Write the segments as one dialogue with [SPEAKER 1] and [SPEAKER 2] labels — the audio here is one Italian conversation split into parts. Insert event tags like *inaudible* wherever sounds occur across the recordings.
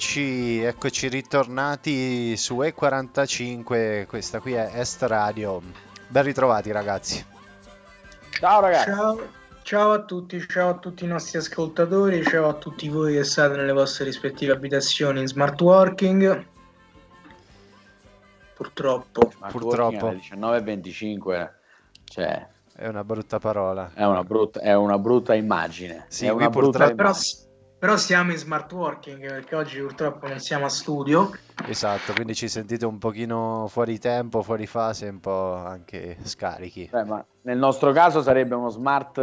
[SPEAKER 1] Eccoci, eccoci ritornati su E45, questa qui è Est Radio. Ben ritrovati ragazzi.
[SPEAKER 2] Ciao ragazzi.
[SPEAKER 3] Ciao, ciao a tutti, ciao a tutti i nostri ascoltatori, ciao a tutti voi che state nelle vostre rispettive abitazioni in smart working. Purtroppo.
[SPEAKER 2] Ma
[SPEAKER 1] Purtroppo.
[SPEAKER 2] alle 19.25, cioè,
[SPEAKER 1] È una brutta parola.
[SPEAKER 2] è una brutta, è una brutta immagine.
[SPEAKER 1] Sì,
[SPEAKER 2] è una brutta
[SPEAKER 1] purtroppo-
[SPEAKER 3] Però,
[SPEAKER 2] immagine.
[SPEAKER 3] però siamo in smart working perché oggi purtroppo non siamo a studio.
[SPEAKER 1] Esatto, quindi ci sentite un pochino fuori tempo, fuori fase, un po' anche scarichi.
[SPEAKER 2] Beh, ma nel nostro caso sarebbe uno smart,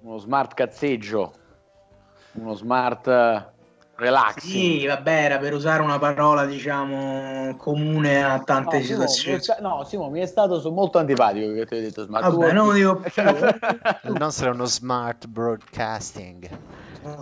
[SPEAKER 2] uno smart cazzeggio, uno smart eh, relaxing.
[SPEAKER 3] Sì, vabbè, era per usare una parola, diciamo, comune a tante
[SPEAKER 2] No, Simo,
[SPEAKER 3] situazioni.
[SPEAKER 2] sta- no, Simo, mi è stato molto antipatico che ti ho detto smart
[SPEAKER 3] Vabbè, non lo dico più.
[SPEAKER 1] Il nostro è uno smart broadcasting.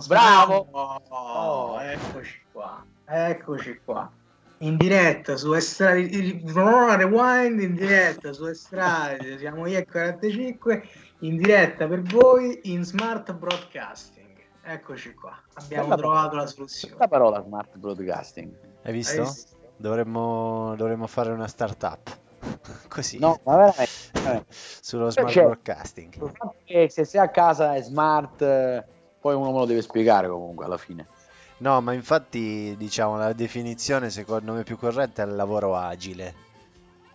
[SPEAKER 2] Bravo!
[SPEAKER 3] Oh, eccoci qua, eccoci qua. In diretta su Estra Rewind, in diretta su Estrade, siamo io e 45, in diretta per voi in smart broadcasting. Eccoci qua, abbiamo
[SPEAKER 2] Bella
[SPEAKER 3] trovato la
[SPEAKER 2] La
[SPEAKER 3] soluzione.
[SPEAKER 2] parola smart broadcasting.
[SPEAKER 1] Hai visto?
[SPEAKER 3] Hai visto?
[SPEAKER 1] Dovremmo, dovremmo fare una startup. *laughs* Così.
[SPEAKER 2] No, ma veramente. veramente.
[SPEAKER 1] Sullo smart
[SPEAKER 2] Cioè-
[SPEAKER 1] broadcasting.
[SPEAKER 2] Il fatto che se sei a casa è smart, eh, poi uno me lo deve spiegare comunque alla fine.
[SPEAKER 1] No, ma infatti, diciamo, la definizione secondo me più corretta è il lavoro agile.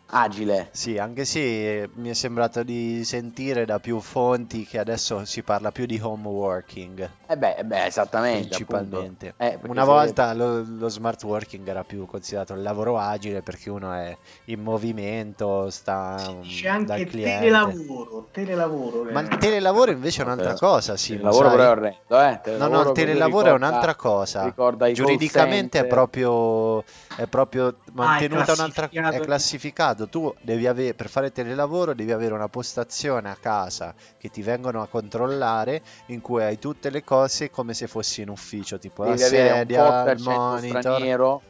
[SPEAKER 2] Agile.
[SPEAKER 1] Sì, anche se mi è sembrato di sentire da più fonti che adesso si parla più di home working,
[SPEAKER 2] Eh beh, eh beh, esattamente.
[SPEAKER 1] principalmente.
[SPEAKER 2] Eh,
[SPEAKER 1] Una volta lo, lo smart working era più considerato il lavoro agile perché uno è in movimento, sta
[SPEAKER 3] Si
[SPEAKER 1] mm, dal
[SPEAKER 3] anche
[SPEAKER 1] cliente.
[SPEAKER 3] telelavoro, telelavoro. che-
[SPEAKER 1] Ma il telelavoro invece è un'altra
[SPEAKER 2] Eh,
[SPEAKER 1] cosa, sì,
[SPEAKER 2] il lavoro però è orrendo, eh.
[SPEAKER 1] No, no, il telelavoro è
[SPEAKER 2] ricorda-
[SPEAKER 1] un'altra cosa.
[SPEAKER 2] ricorda i call
[SPEAKER 1] Giuridicamente è proprio, è proprio mantenuta un'altra
[SPEAKER 3] classificato.
[SPEAKER 1] è classificato. Tu devi avere per fare telelavoro devi avere una postazione a casa che ti vengono a controllare in cui hai tutte le cose come se fossi in ufficio, tipo la
[SPEAKER 2] Devi un
[SPEAKER 1] sedia, il
[SPEAKER 2] accento
[SPEAKER 1] monitor.
[SPEAKER 2] straniero.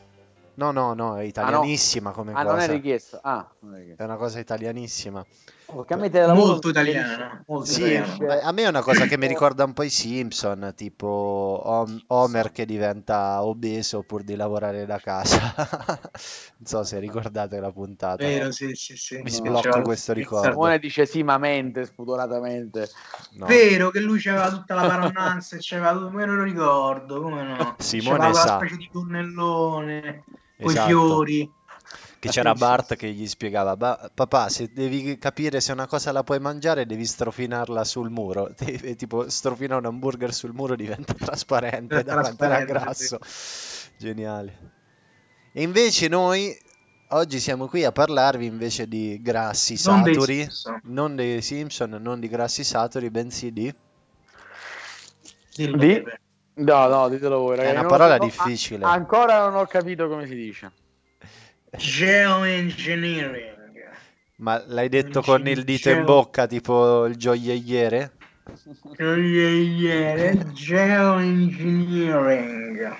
[SPEAKER 1] No, no, no, è italianissima come
[SPEAKER 2] Ah, non è
[SPEAKER 1] cosa.
[SPEAKER 2] richiesto. Ah, non è richiesto.
[SPEAKER 1] È una cosa italianissima.
[SPEAKER 2] Telelavoro
[SPEAKER 3] Molto italiano,
[SPEAKER 2] riferisce-
[SPEAKER 3] molto
[SPEAKER 1] Sì,
[SPEAKER 3] italiano.
[SPEAKER 1] a me è una cosa che mi ricorda un po' i Simpson, tipo Hom- Homer che diventa obeso pur di lavorare da casa. *laughs* Non so se ricordate la puntata.
[SPEAKER 3] Vero, sì, sì, sì.
[SPEAKER 1] Mi
[SPEAKER 2] No.
[SPEAKER 1] sblocco questo ricordo.
[SPEAKER 2] Simone dice sì, ma mente, spudoratamente.
[SPEAKER 1] No.
[SPEAKER 3] Vero che lui c'aveva tutta la paronnanza e c'aveva tutto, me lo ricordo, come no? *laughs*
[SPEAKER 1] Simone
[SPEAKER 3] C'aveva
[SPEAKER 1] sa.
[SPEAKER 3] quella specie di tonnellone con i
[SPEAKER 1] Esatto.
[SPEAKER 3] fiori.
[SPEAKER 1] Che c'era
[SPEAKER 3] Sì, sì,
[SPEAKER 1] Bart
[SPEAKER 3] sì.
[SPEAKER 1] che gli spiegava, "Ba- papà, se devi capire se una cosa la puoi mangiare, devi strofinarla sul muro. *laughs* E tipo, strofina un hamburger sul muro diventa *laughs* trasparente
[SPEAKER 3] È
[SPEAKER 1] da quanto era grasso. Geniale. E invece noi oggi siamo qui a parlarvi invece di grassi
[SPEAKER 3] Non dei
[SPEAKER 1] saturi,
[SPEAKER 3] Simpson.
[SPEAKER 1] non dei Simpson, non di grassi saturi, bensì di...
[SPEAKER 3] Dillo,
[SPEAKER 2] Di? No, no, ditelo voi,
[SPEAKER 1] È
[SPEAKER 2] ragazzi.
[SPEAKER 1] una
[SPEAKER 2] non lo
[SPEAKER 1] parola
[SPEAKER 2] so-
[SPEAKER 1] difficile.
[SPEAKER 2] a- ancora non ho capito come si dice.
[SPEAKER 3] Geoengineering.
[SPEAKER 1] Ma l'hai detto con il dito in bocca, tipo il gioielliere?
[SPEAKER 3] Geoengineering. Geoengineering.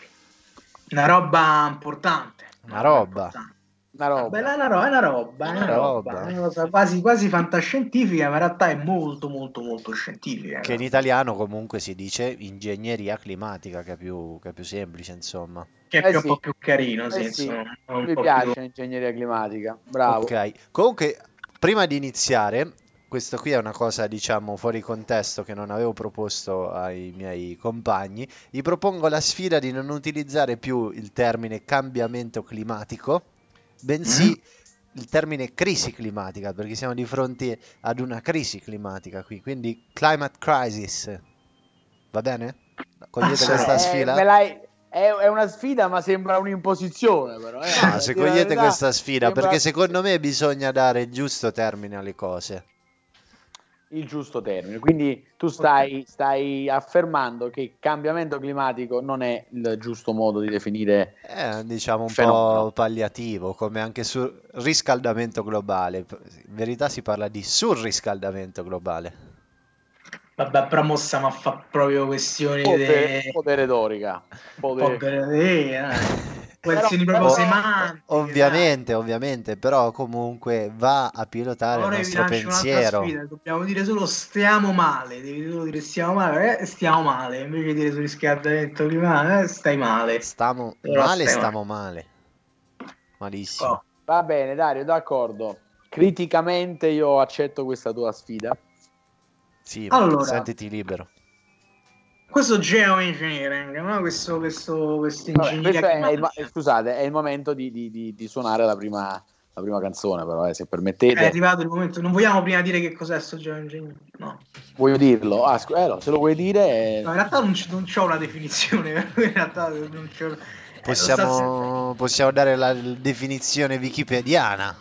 [SPEAKER 3] Una roba importante.
[SPEAKER 1] Una roba.
[SPEAKER 3] importante.
[SPEAKER 2] Una roba.
[SPEAKER 3] Bella, è una roba, è una roba, è una roba, è una cosa quasi, quasi fantascientifica, ma in realtà è molto, molto, molto scientifica.
[SPEAKER 1] Che in italiano comunque si dice ingegneria climatica, che è più, che è più semplice, insomma.
[SPEAKER 3] Che è
[SPEAKER 2] Eh
[SPEAKER 3] più,
[SPEAKER 2] sì.
[SPEAKER 3] un po' più carino, sì,
[SPEAKER 2] Eh sì,
[SPEAKER 3] insomma, un
[SPEAKER 2] Mi
[SPEAKER 3] po'
[SPEAKER 2] piace
[SPEAKER 3] più-
[SPEAKER 2] l'ingegneria climatica. Bravo.
[SPEAKER 1] Ok, comunque, prima di iniziare, questo qui è una cosa, diciamo, fuori contesto che non avevo proposto ai miei compagni. Gli propongo la sfida di non utilizzare più il termine cambiamento climatico, bensì il termine crisi climatica, perché siamo di fronte ad una crisi climatica qui, quindi climate crisis. Va bene? Cogliete
[SPEAKER 3] sì.
[SPEAKER 1] questa
[SPEAKER 2] Eh,
[SPEAKER 1] sfida?
[SPEAKER 2] me l'hai- È, una sfida, ma sembra un'imposizione, però. eh.
[SPEAKER 1] Ah, se cogliete
[SPEAKER 2] verità,
[SPEAKER 1] questa sfida,
[SPEAKER 2] sembra
[SPEAKER 1] perché secondo me bisogna dare il giusto termine alle cose.
[SPEAKER 2] Il giusto termine. Quindi tu stai, stai affermando che cambiamento climatico non è il giusto modo di definire.
[SPEAKER 1] È diciamo un
[SPEAKER 2] Fenomeno.
[SPEAKER 1] po' palliativo, come anche sul riscaldamento globale. In verità si parla di surriscaldamento globale.
[SPEAKER 3] Vabbè, però mo stiamo a fare proprio questioni
[SPEAKER 2] Potere,
[SPEAKER 3] di...
[SPEAKER 2] potere retorica.
[SPEAKER 3] un po'
[SPEAKER 2] Potere-
[SPEAKER 3] per- eh, *laughs* situazioni
[SPEAKER 2] Però-
[SPEAKER 3] proprio semantiche.
[SPEAKER 1] Ovviamente, ovviamente, però comunque va a pilotare
[SPEAKER 3] Ora
[SPEAKER 1] il nostro pensiero.
[SPEAKER 3] sfida, dobbiamo dire solo stiamo male, devi solo dire stiamo male, eh, stiamo male, invece di dire sul riscaldamento climatico, eh, stai male.
[SPEAKER 1] Stiamo male, stiamo male. Malissimo.
[SPEAKER 3] Oh,
[SPEAKER 2] Va bene, Dario, d'accordo. Criticamente io accetto questa tua sfida.
[SPEAKER 1] Sì, ma
[SPEAKER 3] Allora.
[SPEAKER 1] sentiti libero.
[SPEAKER 3] questo geoengineering, no? questo, questo, questo
[SPEAKER 2] Vabbè,
[SPEAKER 3] ingegneria
[SPEAKER 2] questo è il,
[SPEAKER 3] climatica.
[SPEAKER 2] scusate, è il momento di, di- di- di suonare la prima, la prima canzone, però, eh, se
[SPEAKER 3] È
[SPEAKER 2] permettete.
[SPEAKER 3] arrivato il momento, non vogliamo prima dire che cos'è sto geoengineering? No.
[SPEAKER 2] Voglio dirlo. Ah, scu- eh, no, se lo vuoi dire... eh,
[SPEAKER 3] No, in realtà non, c- non c'ho una definizione, *laughs* in realtà non c'ho... eh,
[SPEAKER 1] Possiamo, possiamo dare la definizione wikipediana.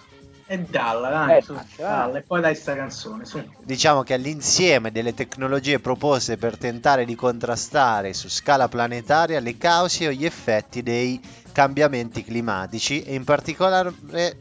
[SPEAKER 3] E dalla, dai,
[SPEAKER 2] Eh,
[SPEAKER 3] su, dalla, e poi dai sta canzone, su.
[SPEAKER 1] Diciamo che all'insieme delle tecnologie proposte per tentare di contrastare su scala planetaria le cause o gli effetti dei cambiamenti climatici e in particolare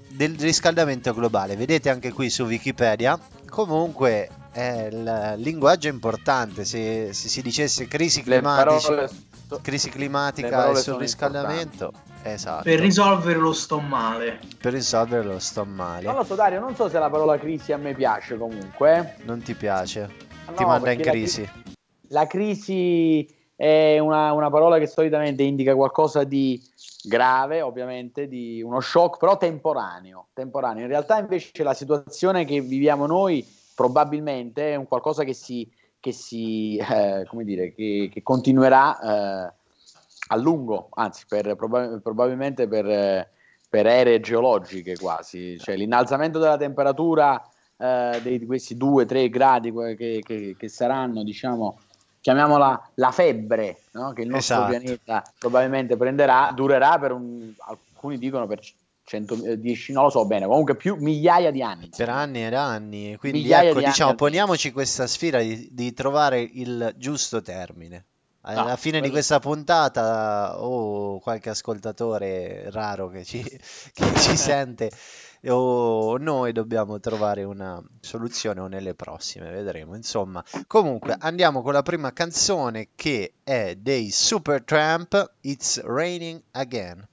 [SPEAKER 1] del riscaldamento globale. Vedete anche qui su Wikipedia. Comunque eh, il linguaggio è importante. Se, se si dicesse crisi
[SPEAKER 2] le
[SPEAKER 1] climatica,
[SPEAKER 2] parole...
[SPEAKER 1] crisi climatica e sul
[SPEAKER 2] sono
[SPEAKER 1] riscaldamento, esatto,
[SPEAKER 3] Per risolvere lo sto male.
[SPEAKER 1] per risolvere lo sto male.
[SPEAKER 2] Non lo so, Dario, non so se la parola crisi a me piace comunque.
[SPEAKER 1] Non ti piace?
[SPEAKER 2] No,
[SPEAKER 1] ti manda in
[SPEAKER 2] perché la
[SPEAKER 1] crisi.
[SPEAKER 2] La crisi è una, una parola che solitamente indica qualcosa di grave, ovviamente, di uno shock, però temporaneo. temporaneo. In realtà, invece, la situazione che viviamo noi probabilmente è un qualcosa che si, che si eh, come dire, che, che continuerà eh, a lungo, anzi, per, proba- probabilmente per, per ere geologiche quasi. Cioè, l'innalzamento della temperatura eh, di questi 2-3 gradi che- che saranno, diciamo, chiamiamola la febbre, no? che il nostro
[SPEAKER 1] Esatto.
[SPEAKER 2] pianeta probabilmente prenderà, durerà per un, alcuni dicono per 110, non lo so bene, comunque più migliaia di anni.
[SPEAKER 1] per anni ed anni. Quindi
[SPEAKER 2] Migliaia
[SPEAKER 1] ecco,
[SPEAKER 2] di anni
[SPEAKER 1] diciamo,
[SPEAKER 2] al-
[SPEAKER 1] poniamoci questa sfida di, di trovare il giusto termine. Alla
[SPEAKER 2] No,
[SPEAKER 1] fine di
[SPEAKER 2] quello-
[SPEAKER 1] questa puntata, o qualche ascoltatore raro che ci, *laughs* che ci *laughs* sente, o noi dobbiamo trovare una soluzione o nelle prossime, vedremo. Insomma, comunque andiamo con la prima canzone che è dei Supertramp, It's Raining Again.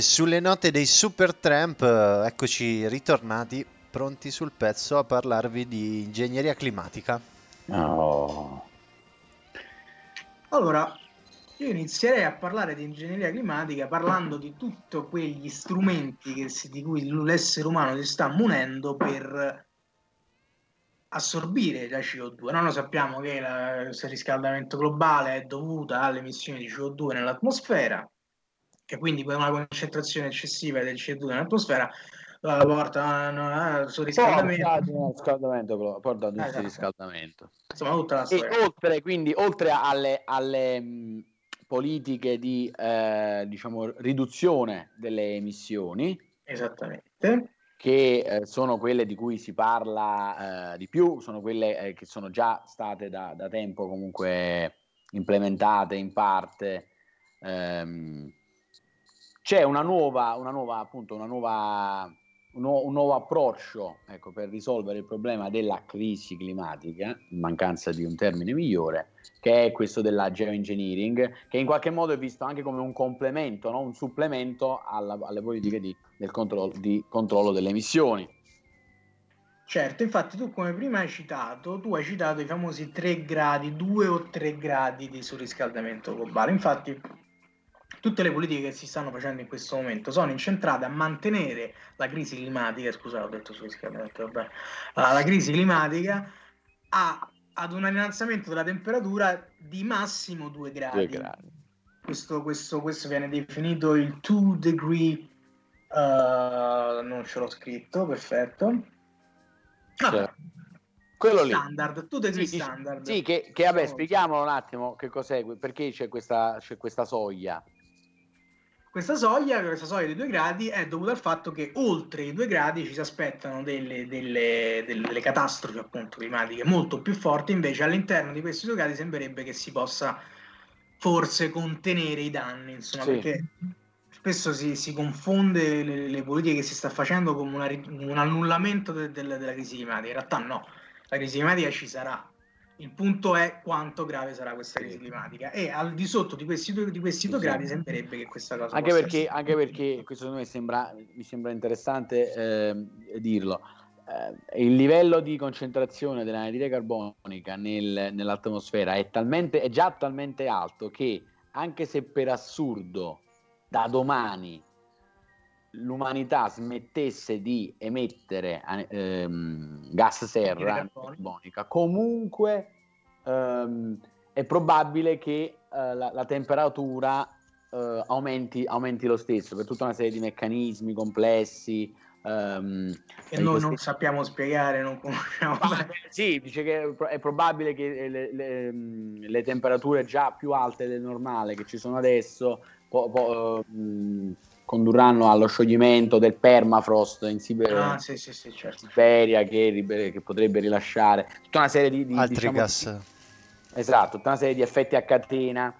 [SPEAKER 1] Sulle note dei Supertramp, eh, eccoci ritornati, pronti sul pezzo a parlarvi di ingegneria climatica.
[SPEAKER 2] Oh.
[SPEAKER 3] Allora, io inizierei a parlare di ingegneria climatica parlando di tutti quegli strumenti si- di cui l'essere umano si sta munendo per assorbire la CO2. Noi lo sappiamo che la- il riscaldamento globale è dovuto alle emissioni di CO2 nell'atmosfera, che quindi per una concentrazione eccessiva del CO2 nell'atmosfera eh, porta a a- al
[SPEAKER 2] un riscaldamento, glo- porta ad un
[SPEAKER 3] Esatto.
[SPEAKER 2] riscaldamento.
[SPEAKER 3] Insomma, tutta la
[SPEAKER 2] E
[SPEAKER 3] storia.
[SPEAKER 2] oltre, quindi, oltre alle, alle, mh, politiche di eh, diciamo, riduzione delle emissioni,
[SPEAKER 3] Esattamente.
[SPEAKER 2] che eh, sono quelle di cui si parla eh, di più, sono quelle eh, che sono già state da, da tempo comunque implementate in parte. Ehm, c'è una nuova, una nuova, appunto, una nuova, un, nuovo, un nuovo approccio ecco, per risolvere il problema della crisi climatica, in mancanza di un termine migliore, che è questo della geoengineering, che in qualche modo è visto anche come un complemento, no? un supplemento alla- alle politiche di, del controllo, di controllo delle emissioni.
[SPEAKER 3] Certo, infatti tu come prima hai citato, tu hai citato i famosi 3 gradi, 2 o 3 gradi di surriscaldamento globale. Infatti tutte le politiche che si stanno facendo in questo momento sono incentrate a mantenere la crisi climatica, scusate ho detto surriscaldamento, vabbè, Ah, la crisi climatica a- ad un innalzamento della temperatura di massimo 2 gradi.
[SPEAKER 2] Due gradi.
[SPEAKER 3] Questo, questo- questo viene definito il 2 degree, eh, non ce l'ho scritto, perfetto. Vabbè,
[SPEAKER 2] Cioè, quello lì.
[SPEAKER 3] standard, 2 degree
[SPEAKER 2] Sì,
[SPEAKER 3] standard.
[SPEAKER 2] Sì, che, che, vabbè, spieghiamolo un attimo che cos'è, perché c'è questa, c'è questa soglia.
[SPEAKER 3] Questa soglia, questa soglia di 2 gradi è dovuta al fatto che oltre i 2 gradi ci si aspettano delle, delle- delle- catastrofi appunto climatiche molto più forti, invece all'interno di questi 2 gradi sembrerebbe che si possa forse contenere i danni, insomma,
[SPEAKER 2] Sì.
[SPEAKER 3] perché spesso si, si confonde le, le politiche che si sta facendo una ri- un annullamento de- del- della crisi climatica, in realtà no, la crisi climatica ci sarà. Il punto è quanto grave sarà questa crisi climatica. E al di sotto di questi due, di questi due gradi sembrerebbe che questa cosa
[SPEAKER 2] Anche perché, anche perché questo secondo me sembra, mi sembra interessante ehm, dirlo. Eh, il livello di concentrazione dell'anidride carbonica nel- nell'atmosfera è, talmente, è già talmente alto che anche se per assurdo da domani l'umanità smettesse di emettere ehm, gas serra
[SPEAKER 3] carbonica.
[SPEAKER 2] comunque ehm, è probabile che eh, la, la temperatura eh, aumenti, aumenti lo stesso per tutta una serie di meccanismi complessi. ehm,
[SPEAKER 3] che
[SPEAKER 2] di
[SPEAKER 3] noi
[SPEAKER 2] questi-
[SPEAKER 3] non sappiamo spiegare, non conosciamo.
[SPEAKER 2] ma, sì, dice che è pro- è probabile che le, le- mh, le temperature già più alte del normale che ci sono adesso po- po- mh, condurranno allo scioglimento del permafrost in Siberia,
[SPEAKER 3] Ah, sì, sì, sì, certo.
[SPEAKER 2] Siberia che, che potrebbe rilasciare tutta una serie di, di,
[SPEAKER 1] Altri
[SPEAKER 2] diciamo,
[SPEAKER 1] gas.
[SPEAKER 2] esatto, tutta una serie di effetti a catena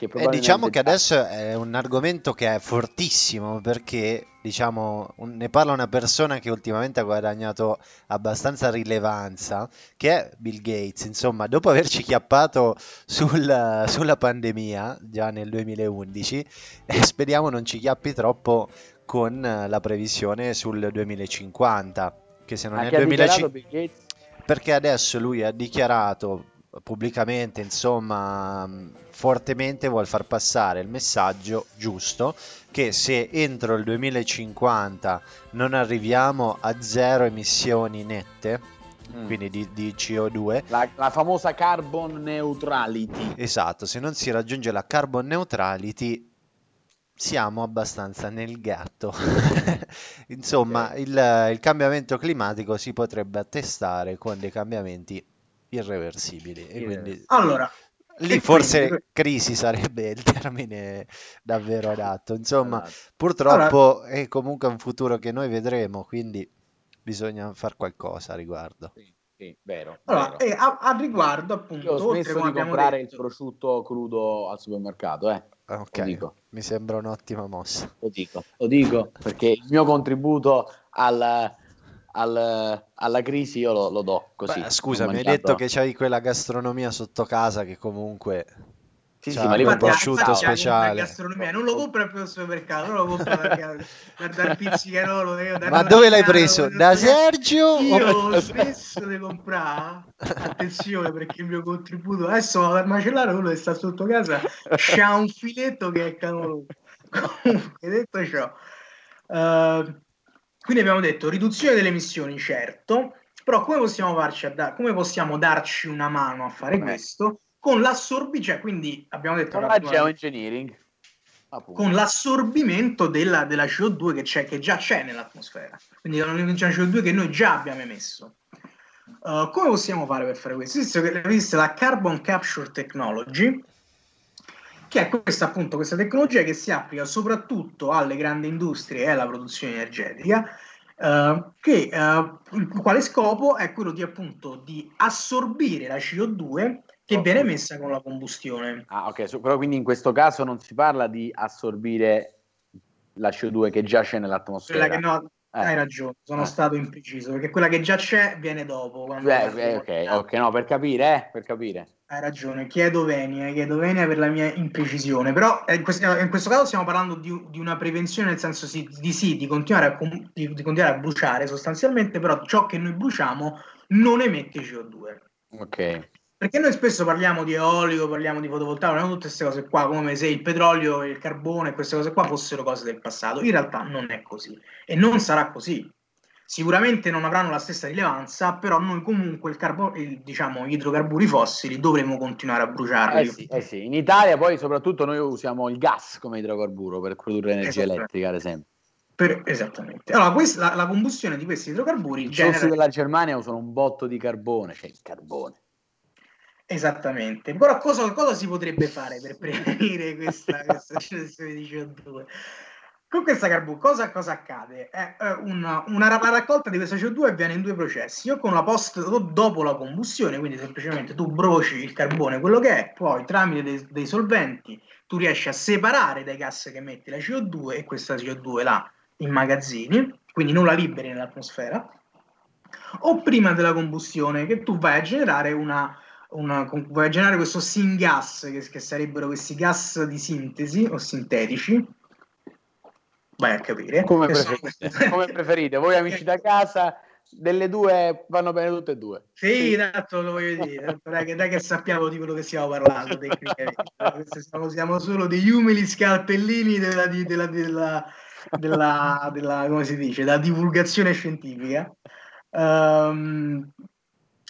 [SPEAKER 1] E
[SPEAKER 2] probabilmente
[SPEAKER 1] diciamo che adesso è un argomento che è fortissimo perché, diciamo, un- ne parla una persona che ultimamente ha guadagnato abbastanza rilevanza, che è Bill Gates. Insomma, dopo averci chiappato sul- sulla pandemia già nel 2011, eh, speriamo non ci chiappi troppo con eh, la previsione sul 2050, che se non è
[SPEAKER 2] anche ha dichiarato
[SPEAKER 1] 2050
[SPEAKER 2] Bill Gates
[SPEAKER 1] perché adesso lui ha dichiarato pubblicamente, insomma, fortemente vuol far passare il messaggio giusto che se entro il 2050 non arriviamo a zero emissioni nette,
[SPEAKER 2] Mm.
[SPEAKER 1] quindi di, di CO2,
[SPEAKER 2] la, la famosa carbon neutrality
[SPEAKER 1] esatto, se non si raggiunge la carbon neutrality siamo abbastanza nel gatto. *laughs* Insomma,
[SPEAKER 2] Ok.
[SPEAKER 1] il, il cambiamento climatico si potrebbe attestare con dei cambiamenti irreversibili e quindi
[SPEAKER 3] Allora,
[SPEAKER 1] lì forse crisi sarebbe il termine davvero adatto. Insomma,
[SPEAKER 2] Esatto.
[SPEAKER 1] purtroppo è comunque un futuro che noi vedremo, quindi bisogna fare qualcosa a riguardo.
[SPEAKER 2] Sì, sì, vero,
[SPEAKER 3] allora,
[SPEAKER 2] vero.
[SPEAKER 3] e a, a riguardo, appunto,
[SPEAKER 2] Io ho smesso di comprare il
[SPEAKER 3] detto,
[SPEAKER 2] prosciutto crudo al supermercato, eh.
[SPEAKER 1] Ok,
[SPEAKER 2] Lo dico,
[SPEAKER 1] mi sembra un'ottima mossa.
[SPEAKER 2] lo dico, lo dico perché il mio contributo al- al- alla crisi io lo, lo do così.
[SPEAKER 1] Beh, scusa, mi hai detto che c'hai quella gastronomia sotto casa che comunque...
[SPEAKER 2] Sì,
[SPEAKER 1] Cioè,
[SPEAKER 2] sì, ma lì un
[SPEAKER 1] prosciutto speciale.
[SPEAKER 3] gastronomia non lo compra più al supermercato, non lo compra da- da- dal pizzicarolo. da
[SPEAKER 1] Ma dove l'hai preso?
[SPEAKER 3] da-
[SPEAKER 1] Sergio?
[SPEAKER 3] Io
[SPEAKER 1] o-
[SPEAKER 3] ho smesso di comprare. Attenzione perché il mio contributo adesso vado dal macellaio, quello che sta sotto casa c'ha un filetto che è cavolo. *laughs* Comunque, detto ciò, eh, quindi abbiamo detto riduzione delle emissioni, certo, però come possiamo, da- come possiamo darci una mano a fare
[SPEAKER 2] Eh.
[SPEAKER 3] questo? Con l'assorbimento, cioè, quindi abbiamo detto
[SPEAKER 2] Con la geoengineering. appunto.
[SPEAKER 3] con l'assorbimento della, della CO2 che, c'è, che già c'è nell'atmosfera, quindi la CO2 che noi già abbiamo emesso. Uh, come possiamo fare per fare questo? Visto che esiste la Carbon Capture Technology, che è questa appunto questa tecnologia che si applica soprattutto alle grandi industrie e alla produzione energetica, uh, che, uh, il quale scopo è quello di appunto di assorbire la CO2 che
[SPEAKER 2] Oh,
[SPEAKER 3] viene emessa con la combustione.
[SPEAKER 2] Ah, ok, so- però quindi in questo caso non si parla di assorbire la CO2 che già c'è nell'atmosfera.
[SPEAKER 3] Quella che no,
[SPEAKER 2] Eh.
[SPEAKER 3] hai ragione, sono
[SPEAKER 2] Eh.
[SPEAKER 3] stato impreciso perché quella che già c'è viene dopo.
[SPEAKER 2] Beh, eh,
[SPEAKER 3] di
[SPEAKER 2] ok, no, per capire, eh, per capire.
[SPEAKER 3] Hai ragione, chiedo venia, chiedo venia per la mia imprecisione, però eh, in, questo, in questo caso stiamo parlando di, di una prevenzione nel senso sì, di sì, di continuare, a, di, di continuare a bruciare sostanzialmente, però ciò che noi bruciamo non emette CO2.
[SPEAKER 2] Ok.
[SPEAKER 3] Perché noi spesso parliamo di eolico, parliamo di fotovoltaico, parliamo di tutte queste cose qua, come se il petrolio, il carbone, queste cose qua fossero cose del passato. In realtà non è così e non sarà così. Sicuramente non avranno la stessa rilevanza, però noi comunque il carbo- il- diciamo, gli idrocarburi fossili dovremo continuare a bruciarli.
[SPEAKER 2] Eh sì, eh sì. In Italia poi soprattutto noi usiamo il gas come idrocarburo per produrre energia elettrica, ad esempio.
[SPEAKER 3] Per- esattamente. Allora, questa- la, la combustione di questi idrocarburi
[SPEAKER 2] I
[SPEAKER 3] genera...
[SPEAKER 2] della Germania usano un botto di carbone, cioè il carbone.
[SPEAKER 3] Esattamente, però cosa, cosa si potrebbe fare per prevenire questa, questa generazione di CO2? Con questa carbu cosa, cosa accade? È una, una la raccolta di questa CO2 avviene in due processi, o con la post o dopo la combustione, quindi semplicemente tu bruci il carbone, quello che è, poi tramite dei, dei solventi tu riesci a separare dai gas che emetti la CO2 e questa CO2 la immagazzini, quindi non la liberi nell'atmosfera, o prima della combustione che tu vai a generare una una, a generare questo syngas, che, che sarebbero questi gas di sintesi o sintetici. Vai a capire.
[SPEAKER 2] Come
[SPEAKER 3] Che sono-
[SPEAKER 2] preferite? Come preferite? Voi amici da casa, delle due vanno bene tutte e due.
[SPEAKER 3] Sì, tanto lo voglio dire, dai, che, dai che sappiamo di quello che stiamo parlando tecnicamente. Siamo, siamo solo degli umili scalpellini della, della, della, della, della- come si dice, della divulgazione scientifica. Ehm,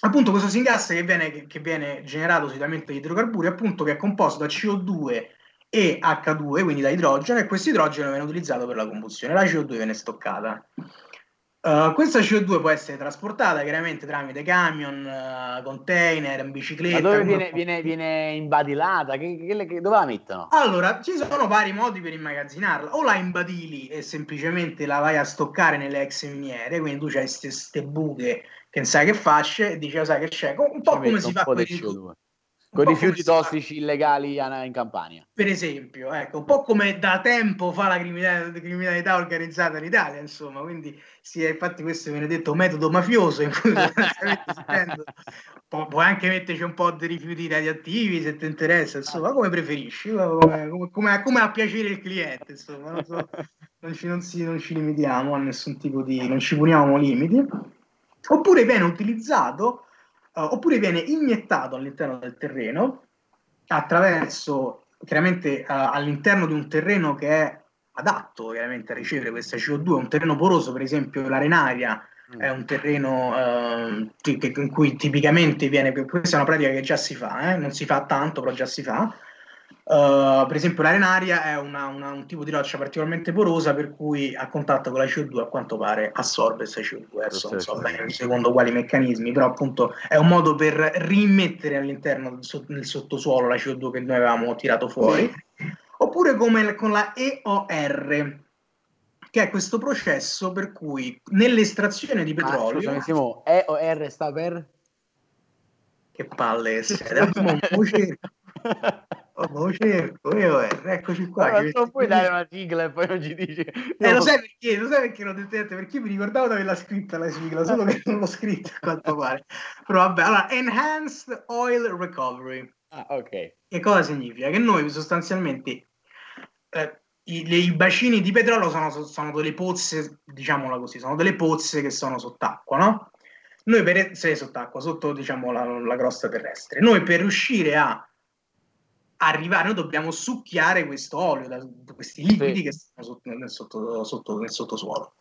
[SPEAKER 3] appunto questo syngas che viene, che viene generato solitamente da idrocarburi, appunto che è composto da CO2 e H2, quindi da idrogeno, e questo idrogeno viene utilizzato per la combustione. La CO2 viene stoccata. Uh, questa CO2 può essere trasportata chiaramente tramite camion, uh, container, in bicicletta.
[SPEAKER 2] Ma dove viene, viene, viene imbadilata? Che, che- che- dove la mettono?
[SPEAKER 3] Allora, ci sono vari modi per immagazzinarla. O la imbadili e semplicemente la vai a stoccare nelle ex miniere, quindi tu c'hai queste buche che non sai che fasce e dici, "Oh, sai che c'è? Un po'
[SPEAKER 2] Ci
[SPEAKER 3] come si fa con
[SPEAKER 2] di
[SPEAKER 3] i
[SPEAKER 2] CO2. Con rifiuti
[SPEAKER 3] si fa-
[SPEAKER 2] tossici illegali in Campania.
[SPEAKER 3] per esempio, ecco, un po' come da tempo fa la criminalità, criminalità organizzata in Italia, insomma, quindi sì, infatti questo viene detto metodo mafioso in cui *laughs* pu- puoi anche metterci un po' di rifiuti radioattivi se ti interessa, insomma, come preferisci, come, come- come- come a piacere il cliente, insomma, non, so, non ci, non si- non ci limitiamo a nessun tipo di, non ci poniamo limiti, oppure viene utilizzato, eh, oppure viene iniettato all'interno del terreno attraverso chiaramente eh, all'interno di un terreno che è adatto chiaramente a ricevere questa CO2, un terreno poroso, per esempio l'arenaria è un terreno eh, ti- che- in cui tipicamente viene, questa è una pratica che già si fa, eh, non si fa tanto, però già si fa. Uh, per esempio l'arenaria è una- una- un tipo di roccia particolarmente porosa per cui a contatto con la CO2 a quanto pare assorbe questa CO2 adesso non so bene secondo quali meccanismi però appunto è un modo per rimettere all'interno nel sottosuolo la CO2 che noi avevamo tirato fuori. Oppure come con la EOR che è questo processo per cui nell'estrazione di
[SPEAKER 2] Ah,
[SPEAKER 3] petrolio
[SPEAKER 2] scusami, Simo, E o R sta per?
[SPEAKER 3] che palle *laughs* siete un po' un un po' cerco EOR eccoci qua
[SPEAKER 2] Allora, non puoi dare una sigla e poi non ci dici.
[SPEAKER 3] Eh, lo sai perché? Lo sai perché l'ho detto io? Perché mi ricordavo di averla scritta la sigla, solo che non l'ho scritta a quanto pare. Però vabbè, allora, Enhanced Oil Recovery.
[SPEAKER 2] Ah, ok.
[SPEAKER 3] Che cosa significa? Che noi sostanzialmente eh, i, i bacini di petrolio sono, sono delle pozze, diciamola così, sono delle pozze che sono sott'acqua, no? Noi per se sott'acqua, sotto diciamo la, la crosta terrestre, noi per riuscire a arrivare, noi dobbiamo succhiare questo olio, da, questi liquidi
[SPEAKER 2] Sì.
[SPEAKER 3] che stanno sotto, nel, sotto- sotto- nel sottosuolo.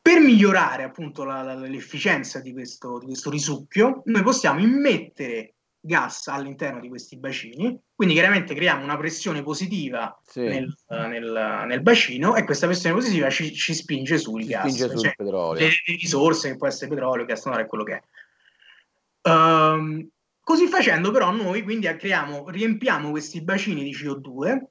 [SPEAKER 3] Per migliorare appunto la- la- l'efficienza di questo, di questo risucchio, noi possiamo immettere gas all'interno di questi bacini, quindi chiaramente creiamo una pressione positiva
[SPEAKER 2] Sì.
[SPEAKER 3] nel, nel- nel bacino e questa pressione positiva ci, ci spinge sul
[SPEAKER 2] Si
[SPEAKER 3] gas,
[SPEAKER 2] spinge sul
[SPEAKER 3] cioè
[SPEAKER 2] petrolio.
[SPEAKER 3] le, le risorse che può essere petrolio, gas naturale, quello che è. Ehm, così facendo, però, noi quindi creiamo, riempiamo questi bacini di CO2,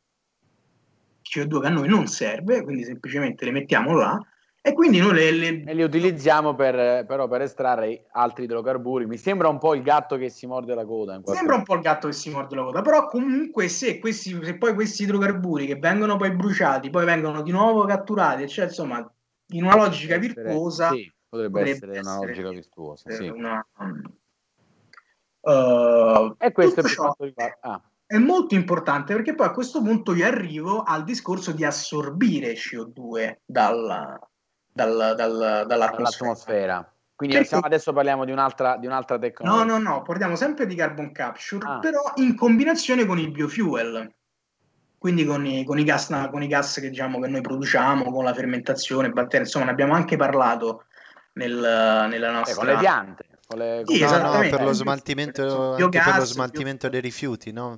[SPEAKER 3] CO2 che a noi non serve, quindi semplicemente le mettiamo là e quindi noi le, le-
[SPEAKER 2] E li utilizziamo per, però per estrarre altri idrocarburi. Mi sembra un po' il gatto che si morde la coda.
[SPEAKER 3] Sembra un po' il gatto che si morde la coda, però comunque se, questi, se poi questi idrocarburi che vengono poi bruciati, poi vengono di nuovo catturati, cioè insomma, in una logica virtuosa,
[SPEAKER 2] Sì, potrebbe,
[SPEAKER 3] potrebbe
[SPEAKER 2] essere una
[SPEAKER 3] essere-
[SPEAKER 2] logica virtuosa. Sì.
[SPEAKER 3] una, um, uh,
[SPEAKER 2] E questo è
[SPEAKER 3] ciò
[SPEAKER 2] riguarda. Ah,
[SPEAKER 3] è molto importante perché poi a questo punto io arrivo al discorso di assorbire CO2 dal, dal, dal- dall'atmosfera.
[SPEAKER 2] Quindi
[SPEAKER 3] Perché-
[SPEAKER 2] adesso parliamo di un'altra, di un'altra
[SPEAKER 3] No,
[SPEAKER 2] tecnologia.
[SPEAKER 3] no, no, parliamo sempre di carbon capture,
[SPEAKER 2] Ah.
[SPEAKER 3] però in combinazione con i biofuel, quindi con i, con i gas, con i gas che, diciamo, che noi produciamo, con la fermentazione, batteri, insomma, ne abbiamo anche parlato nel- nella
[SPEAKER 2] Eh,
[SPEAKER 3] nostra...
[SPEAKER 2] con le piante. Con le,
[SPEAKER 3] Sì,
[SPEAKER 1] No, no,
[SPEAKER 3] esattamente.
[SPEAKER 1] per lo smaltimento, anche
[SPEAKER 3] Biogas,
[SPEAKER 1] per lo smaltimento dei rifiuti, no?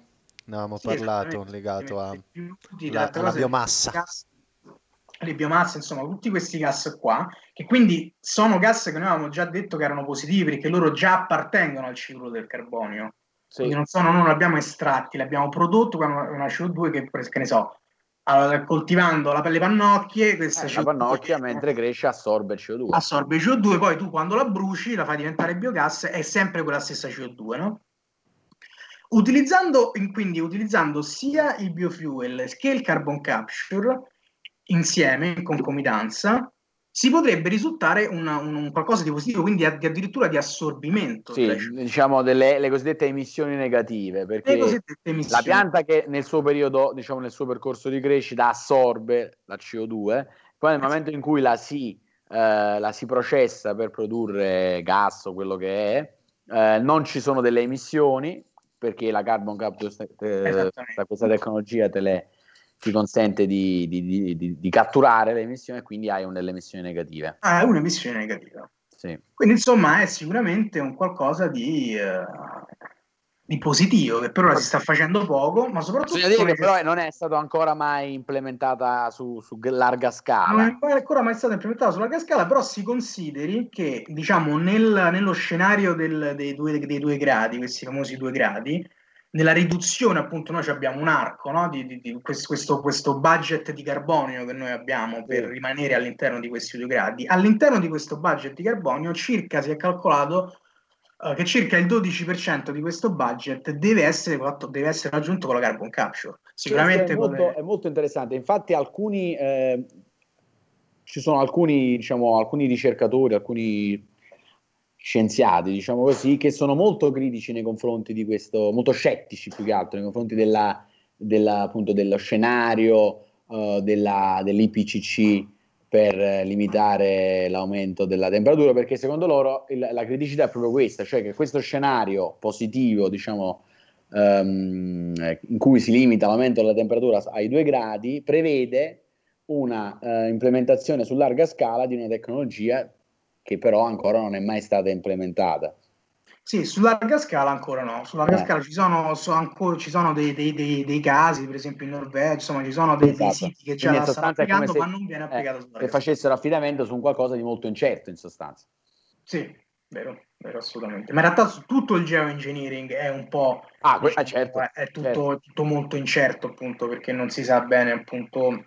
[SPEAKER 1] Ne avevamo
[SPEAKER 3] Sì,
[SPEAKER 1] parlato, legato a.
[SPEAKER 3] Rifiuti,
[SPEAKER 1] la- alla biomassa.
[SPEAKER 3] gas- le biomasse, insomma, tutti questi gas qua, che quindi sono gas che noi avevamo già detto che erano positivi perché loro già appartengono al ciclo del carbonio.
[SPEAKER 2] sì.
[SPEAKER 3] Quindi non sono, non li abbiamo estratti, li abbiamo prodotto con una, una CO2 che, che ne so, allora, coltivando la, le pannocchie, questa
[SPEAKER 2] Eh, la
[SPEAKER 3] CO2
[SPEAKER 2] pannocchia mentre cresce assorbe il CO2.
[SPEAKER 3] assorbe CO2, poi tu quando la bruci la fai diventare biogas, è sempre quella stessa CO2, no? Utilizzando, quindi utilizzando sia il biofuel che il carbon capture insieme, in concomitanza, si potrebbe risultare una- un, un qualcosa di positivo, quindi addi- addirittura di assorbimento
[SPEAKER 2] Sì,
[SPEAKER 3] CO2.
[SPEAKER 2] diciamo delle le cosiddette emissioni negative, perché
[SPEAKER 3] cosiddette
[SPEAKER 2] la
[SPEAKER 3] emissioni.
[SPEAKER 2] pianta che nel suo periodo, diciamo nel suo percorso di crescita assorbe la CO2, poi nel momento in cui la si, eh, la si processa per produrre gas o quello che è, eh, non ci sono delle emissioni, perché la carbon capture, eh, questa tecnologia te le, ti consente di, di- di- di- di catturare le emissioni e quindi hai delle emissioni negative.
[SPEAKER 3] Ah, è un'emissione negativa.
[SPEAKER 2] Sì.
[SPEAKER 3] Quindi insomma è sicuramente un qualcosa di, eh, di positivo che per ora si sta facendo poco, ma soprattutto
[SPEAKER 2] Bisogna dire che però non è stata ancora mai implementata su, su larga
[SPEAKER 3] non
[SPEAKER 2] scala.
[SPEAKER 3] è ancora mai stato implementato sulla cascata, però si consideri che diciamo nel- nello scenario del- dei, due, dei due gradi, questi famosi due gradi, nella riduzione appunto noi abbiamo un arco no, di, di- di questo, questo- budget di carbonio che noi abbiamo per rimanere all'interno di questi due gradi. All'interno di questo budget di carbonio circa si è calcolato eh, che circa il 12% di questo budget deve essere, fatto- deve essere raggiunto con la carbon capture. Sicuramente
[SPEAKER 2] è molto, è molto interessante. Infatti, alcuni eh, ci sono alcuni, diciamo, alcuni ricercatori, alcuni scienziati, diciamo così, che sono molto critici nei confronti di questo, molto scettici più che altro nei confronti della, della- appunto, dello scenario eh, della, dell'IPCC per limitare l'aumento della temperatura, perché secondo loro il- la criticità è proprio questa, cioè che questo scenario positivo, diciamo, ehm, in cui si limita l'aumento della temperatura ai 2 gradi, prevede una eh, implementazione su larga scala di una tecnologia che però ancora non è mai stata implementata.
[SPEAKER 3] Sì, su larga scala ancora no. Su larga
[SPEAKER 2] Eh.
[SPEAKER 3] scala ci sono, so- ancora, ci sono dei, dei- dei- dei casi, per esempio in Norvegia, insomma, ci sono dei,
[SPEAKER 2] Esatto.
[SPEAKER 3] siti che già stanno applicando,
[SPEAKER 2] se-
[SPEAKER 3] ma non viene
[SPEAKER 2] eh,
[SPEAKER 3] applicato su
[SPEAKER 2] che
[SPEAKER 3] larga
[SPEAKER 2] facessero affidamento su qualcosa di molto incerto in sostanza.
[SPEAKER 3] Sì, vero, vero, assolutamente. Ma in realtà su tutto il geoengineering è un po'...
[SPEAKER 2] Ah, que- ah,
[SPEAKER 3] diciamo,
[SPEAKER 2] certo,
[SPEAKER 3] è, è tutto,
[SPEAKER 2] certo.
[SPEAKER 3] tutto molto incerto, appunto, perché non si sa bene, appunto,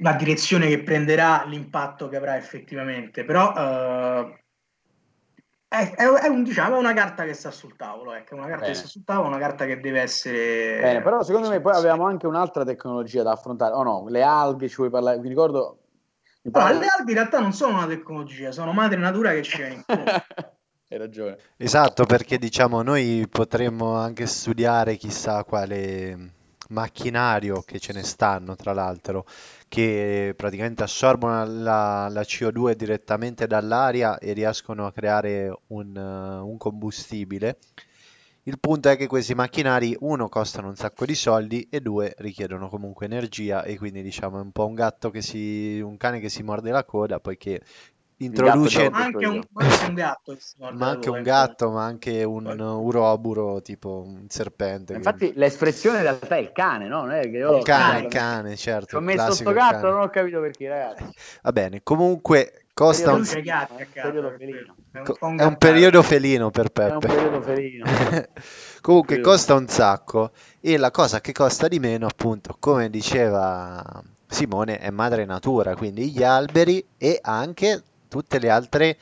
[SPEAKER 3] la direzione che prenderà, l'impatto che avrà effettivamente. Però... eh, è, è- è un- diciamo, è una carta che sta sul tavolo, ecco, una carta
[SPEAKER 2] Bene.
[SPEAKER 3] che sta sul tavolo, una carta che deve essere...
[SPEAKER 2] Bene, però secondo me poi avevamo anche un'altra tecnologia da affrontare. Oh no, le alghe ci vuoi parlare? Mi ricordo... mi
[SPEAKER 3] Allora,
[SPEAKER 2] parlavi-
[SPEAKER 3] le alghe in realtà non sono una tecnologia, sono madre natura che ci viene incontro.
[SPEAKER 2] Hai ragione.
[SPEAKER 1] Esatto, perché diciamo noi potremmo anche studiare chissà quale macchinario che ce ne stanno, tra l'altro, che praticamente assorbono la, la CO2 direttamente dall'aria e riescono a creare un, un combustibile. Il punto è che questi macchinari, uno, costano un sacco di soldi e due, richiedono comunque energia e quindi diciamo è un po' un gatto che si, un cane che si morde la coda, poiché introduce
[SPEAKER 2] gatto
[SPEAKER 3] Ma anche un, ma anche un gatto
[SPEAKER 1] ma anche un gatto, ma anche un uroburo, tipo un serpente.
[SPEAKER 2] Infatti l'espressione in realtà è il cane, no? Non è che io
[SPEAKER 1] Il cane, il
[SPEAKER 3] cane.
[SPEAKER 1] certo,
[SPEAKER 2] ho messo sto gatto,
[SPEAKER 1] cane.
[SPEAKER 2] non ho capito perché, ragazzi.
[SPEAKER 1] Va bene, comunque costa un.
[SPEAKER 3] È un
[SPEAKER 1] periodo felino per
[SPEAKER 2] È un
[SPEAKER 1] Peppe.
[SPEAKER 2] periodo felino. *laughs*
[SPEAKER 1] Comunque
[SPEAKER 2] Periodo.
[SPEAKER 1] costa un sacco e la cosa che costa di meno, appunto, come diceva Simone, è madre natura, quindi gli alberi e anche tutte le altre,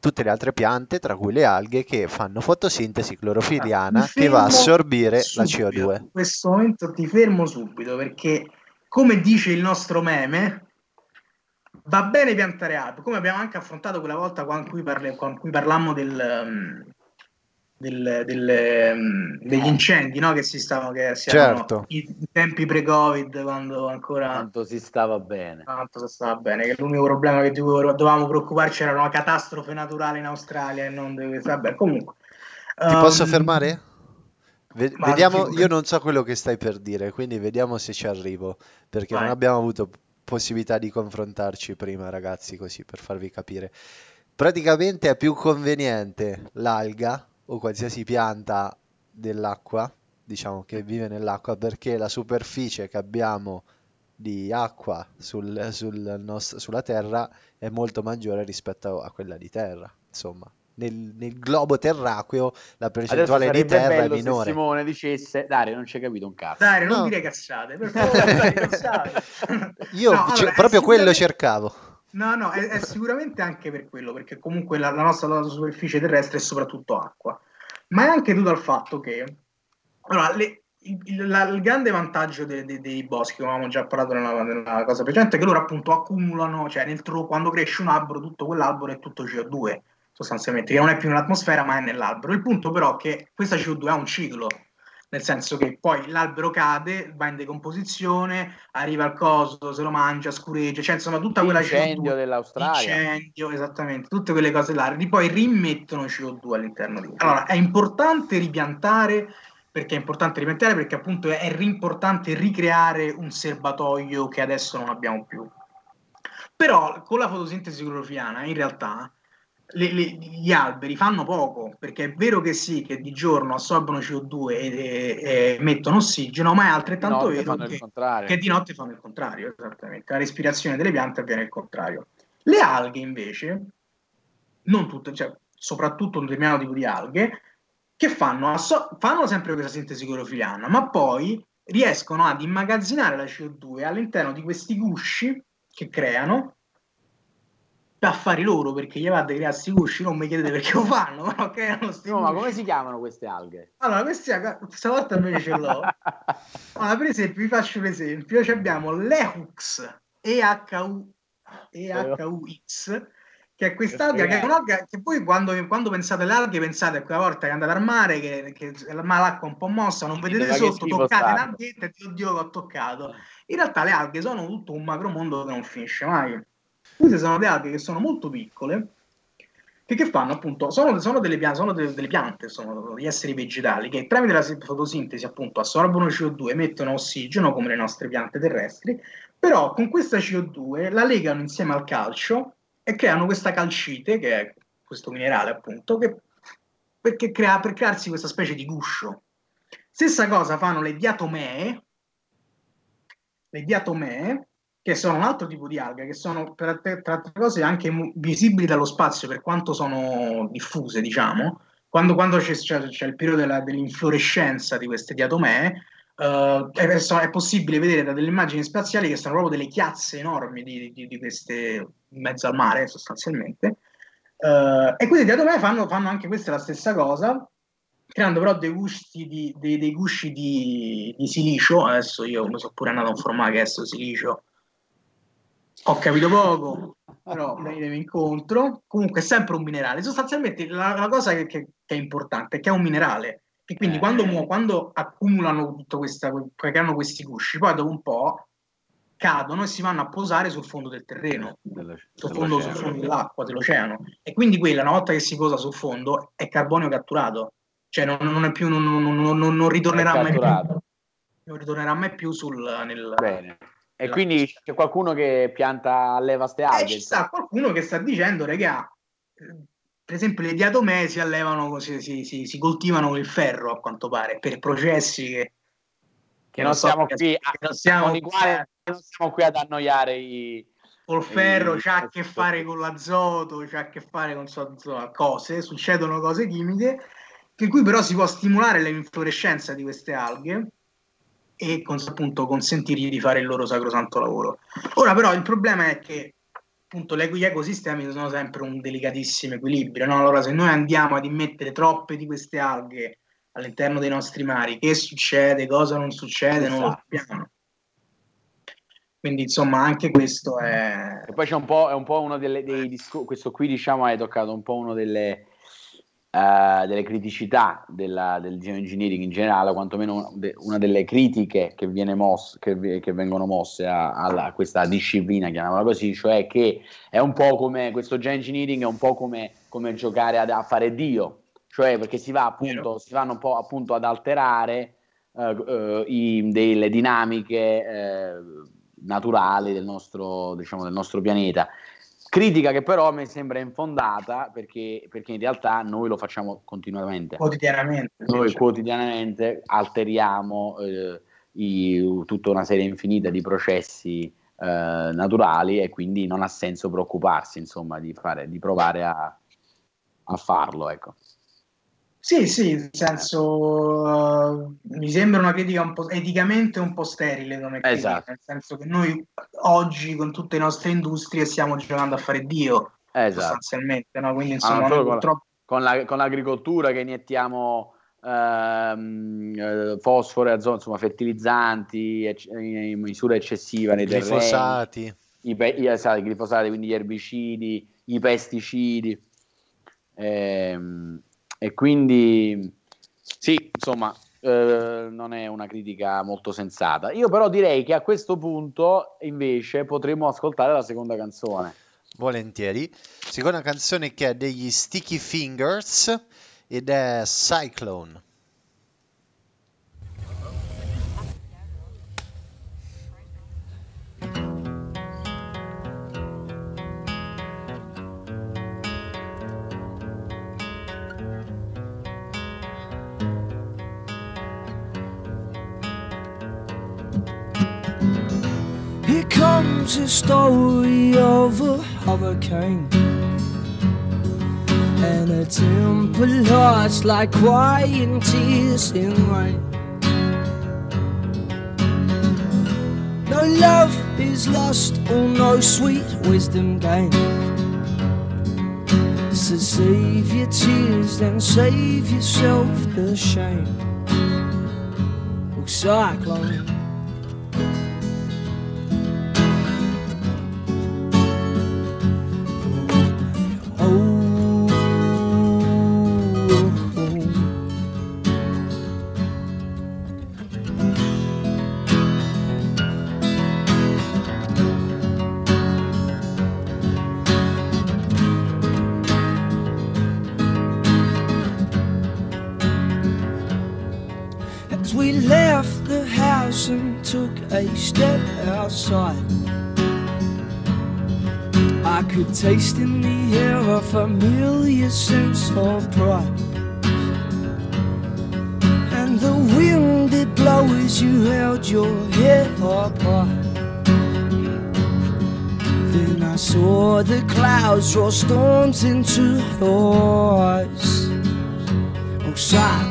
[SPEAKER 1] tutte le altre piante, tra cui le alghe, che fanno fotosintesi clorofiliana che va a assorbire la
[SPEAKER 3] subito.
[SPEAKER 1] CO2.
[SPEAKER 3] In questo momento ti fermo subito perché, come dice il nostro meme, va bene piantare alberi, come abbiamo anche affrontato quella volta con cui, parle- con cui parlammo del, del- del, um, degli incendi no? che si stavano, che si
[SPEAKER 1] Certo.
[SPEAKER 3] i tempi pre-Covid, quando ancora
[SPEAKER 2] Quanto si stava bene.
[SPEAKER 3] tanto si stava bene, che l'unico problema che dovevamo preoccuparci era una catastrofe naturale in Australia e non di vabbè, comunque.
[SPEAKER 1] Ti posso
[SPEAKER 3] Um,
[SPEAKER 1] fermare? Ve- vediamo, io non so quello che stai per dire, quindi vediamo se ci arrivo, perché non
[SPEAKER 3] Vai.
[SPEAKER 1] abbiamo avuto possibilità di confrontarci prima, ragazzi, così per farvi capire. Praticamente è più conveniente l'alga o qualsiasi pianta dell'acqua, diciamo che vive nell'acqua, perché la superficie che abbiamo di acqua sul, sul nos- sulla Terra è molto maggiore rispetto a quella di terra. Insomma, nel, nel globo terracqueo la percentuale di terra è
[SPEAKER 2] bello se
[SPEAKER 1] minore.
[SPEAKER 2] Simone dicesse, Dario, non ci hai capito un cazzo.
[SPEAKER 3] Dai, non
[SPEAKER 1] No.
[SPEAKER 3] dire cazzate, per favore, dai, cazzate. *laughs*
[SPEAKER 1] Io
[SPEAKER 3] No, allora,
[SPEAKER 1] proprio quello cercavo.
[SPEAKER 3] No, no, è, è sicuramente anche per quello, perché comunque la, la nostra la superficie terrestre è soprattutto acqua, ma è anche dovuto al fatto che allora, le- il, la- il grande vantaggio de- de- dei boschi, come avevamo già parlato nella, nella cosa precedente, è che loro appunto accumulano, cioè nel tro- quando cresce un albero, tutto quell'albero è tutto CO2, sostanzialmente, che non è più nell'atmosfera, ma è nell'albero. Il punto però è che questa CO2 ha un ciclo, nel senso che poi l'albero cade, va in decomposizione, arriva al coso, se lo mangia, scureggia, cioè insomma tutta quella
[SPEAKER 2] L'incendio
[SPEAKER 3] CO2,
[SPEAKER 2] dell'Australia.
[SPEAKER 3] incendio, esattamente, tutte quelle cose là, di poi rimettono CO2 all'interno di Allora, è importante ripiantare, perché è importante ripiantare perché appunto è, è importante ricreare un serbatoio che adesso non abbiamo più. Però con la fotosintesi clorofiliana in realtà le- le- gli alberi fanno poco, perché è vero che sì, che di giorno assorbono CO2 e, e- e emettono ossigeno, ma è altrettanto vero che, che di notte fanno il contrario, esattamente. La respirazione delle piante avviene il contrario. Le alghe invece, non tutte, cioè soprattutto un determinato tipo di alghe, che fanno, asso- fanno sempre questa sintesi clorofiliana, ma poi riescono ad immagazzinare la CO2 all'interno di questi gusci che creano per affari loro, perché gli va a creare questi gusci, non mi chiedete perché lo fanno, però creano sti
[SPEAKER 2] No, ma come si chiamano queste alghe?
[SPEAKER 3] Allora, questi, stavolta invece ce l'ho. *laughs* Allora, per esempio, vi faccio un esempio, Ci abbiamo l'Ehux, E-H-U, E-H-U-X, che è quest'alga che è un'alga che voi quando, quando pensate alle alghe pensate a quella volta che andate al mare, che, che ma l'acqua è un po' mossa, non
[SPEAKER 2] Sì,
[SPEAKER 3] vedete
[SPEAKER 2] ma che
[SPEAKER 3] sotto, toccate un'alghetta e oddio che ho toccato. In realtà le alghe sono tutto un macromondo che non finisce mai. Queste sono le alghe che sono molto piccole, che, che fanno appunto, sono, sono delle sono delle, delle piante, sono degli esseri vegetali che tramite la fotosintesi appunto assorbono CO2, emettono ossigeno come le nostre piante terrestri, però con questa CO2 la legano insieme al calcio e creano questa calcite, che è questo minerale appunto, che, perché crea, per crearsi questa specie di guscio. Stessa cosa fanno le diatomee, le diatomee, che sono un altro tipo di alga, che sono tra altre cose anche visibili dallo spazio per quanto sono diffuse, diciamo. Quando, quando c'è, c'è- c'è il periodo della- dell'inflorescenza di queste diatomee, eh, è, è possibile vedere da delle immagini spaziali che sono proprio delle chiazze enormi di, di- di queste in mezzo al mare, sostanzialmente. Eh, e queste diatomee fanno, fanno anche questa la stessa cosa, creando però dei gusci di, dei, dei gusci di, di silicio. Adesso io mi sono pure andato a informare che è silicio Ho capito poco, *laughs* però venitevi incontro. Comunque è sempre un minerale. Sostanzialmente la, la cosa che, che- che è importante è che è un minerale. E quindi
[SPEAKER 2] Eh.
[SPEAKER 3] quando, quando accumulano tutto questa, che hanno questi gusci, poi dopo un po' cadono e si vanno a posare sul fondo del terreno,
[SPEAKER 2] Dello-
[SPEAKER 3] sul fondo, sul fondo dell'acqua, dell'oceano. E quindi quella, una volta che si posa sul fondo, è carbonio catturato. Cioè non, non è più, non, non- non- ritornerà mai più. Non ritornerà mai più sul, nel,
[SPEAKER 2] Bene. E quindi c'è qualcuno che pianta, alleva ste
[SPEAKER 3] Eh,
[SPEAKER 2] alghe.
[SPEAKER 3] ci sta qualcuno che sta dicendo, regà, eh, per esempio le diatome si allevano, così, si, si- si coltivano con il ferro a quanto pare, per processi che,
[SPEAKER 2] che non
[SPEAKER 3] so
[SPEAKER 2] siamo
[SPEAKER 3] che-
[SPEAKER 2] qui, a-
[SPEAKER 3] non siamo
[SPEAKER 2] con i quali non siamo qui ad annoiare i...
[SPEAKER 3] col ferro
[SPEAKER 2] Eh,
[SPEAKER 3] c'ha a che fare con l'azoto, c'ha a che fare con so- so- cose, succedono cose chimiche, che qui però si può stimolare l'inflorescenza di queste alghe e con- appunto consentirgli di fare il loro sacrosanto lavoro. Ora però il problema è che appunto gli ecosistemi sono sempre un delicatissimo equilibrio, no? Allora se noi andiamo ad immettere troppe di queste alghe all'interno dei nostri mari, che succede, cosa non succede, non lo
[SPEAKER 2] Esatto.
[SPEAKER 3] sappiamo. Quindi insomma anche questo è...
[SPEAKER 2] E poi c'è un po', è un po' uno delle, dei discorsi, questo qui diciamo hai toccato un po' uno delle, eh, delle criticità della- del geoengineering in generale, quantomeno una, de- una delle critiche che, viene mosse, che, che vengono mosse a, alla- a questa disciplina, chiamiamola così, cioè che è un po' come, questo geoengineering è un po' come, come giocare ad- a fare Dio, cioè perché si va appunto, si vanno un po' appunto ad alterare eh, eh, i- delle dinamiche eh, naturali del nostro, diciamo, del nostro pianeta. Critica che però mi sembra infondata perché, perché in realtà noi lo facciamo continuamente.
[SPEAKER 3] quotidianamente.
[SPEAKER 2] Noi
[SPEAKER 3] cioè.
[SPEAKER 2] quotidianamente alteriamo eh, i- tutta una serie infinita di processi eh, naturali e quindi non ha senso preoccuparsi, insomma, di, fare, di provare a, a farlo. Ecco.
[SPEAKER 3] Sì, sì, nel senso eh, mi sembra una critica un po' eticamente un po' sterile come critica,
[SPEAKER 2] Esatto.
[SPEAKER 3] nel senso che noi oggi con tutte le nostre industrie stiamo giocando a fare Dio
[SPEAKER 2] Esatto.
[SPEAKER 3] sostanzialmente, no? Quindi
[SPEAKER 2] Ah,
[SPEAKER 3] insomma noi
[SPEAKER 2] con la-
[SPEAKER 3] purtroppo
[SPEAKER 2] con, la- con l'agricoltura che iniettiamo ehm, eh, fosforo, e azoto, insomma, fertilizzanti, ecc- in misura eccessiva nei terreni,
[SPEAKER 1] glifosati.
[SPEAKER 2] i, pe- i- esatto, i glifosati, quindi gli erbicidi, i pesticidi. Ehm, e quindi sì, insomma, eh, non è una critica molto sensata. Io però direi che a questo punto invece potremmo ascoltare la seconda canzone.
[SPEAKER 1] Volentieri. Seconda canzone che è degli Sticky Fingers ed è Cyclone.
[SPEAKER 4] Comes a story of a hurricane And a temple lost like quiet tears in rain. No love is lost or no sweet wisdom gained. So save your tears then save yourself the shame. Oh cyclone taste in the air a familiar sense of pride. And the wind did blow as you held your head up high. Then I saw the clouds draw storms into your eyes. Oh, cyclone.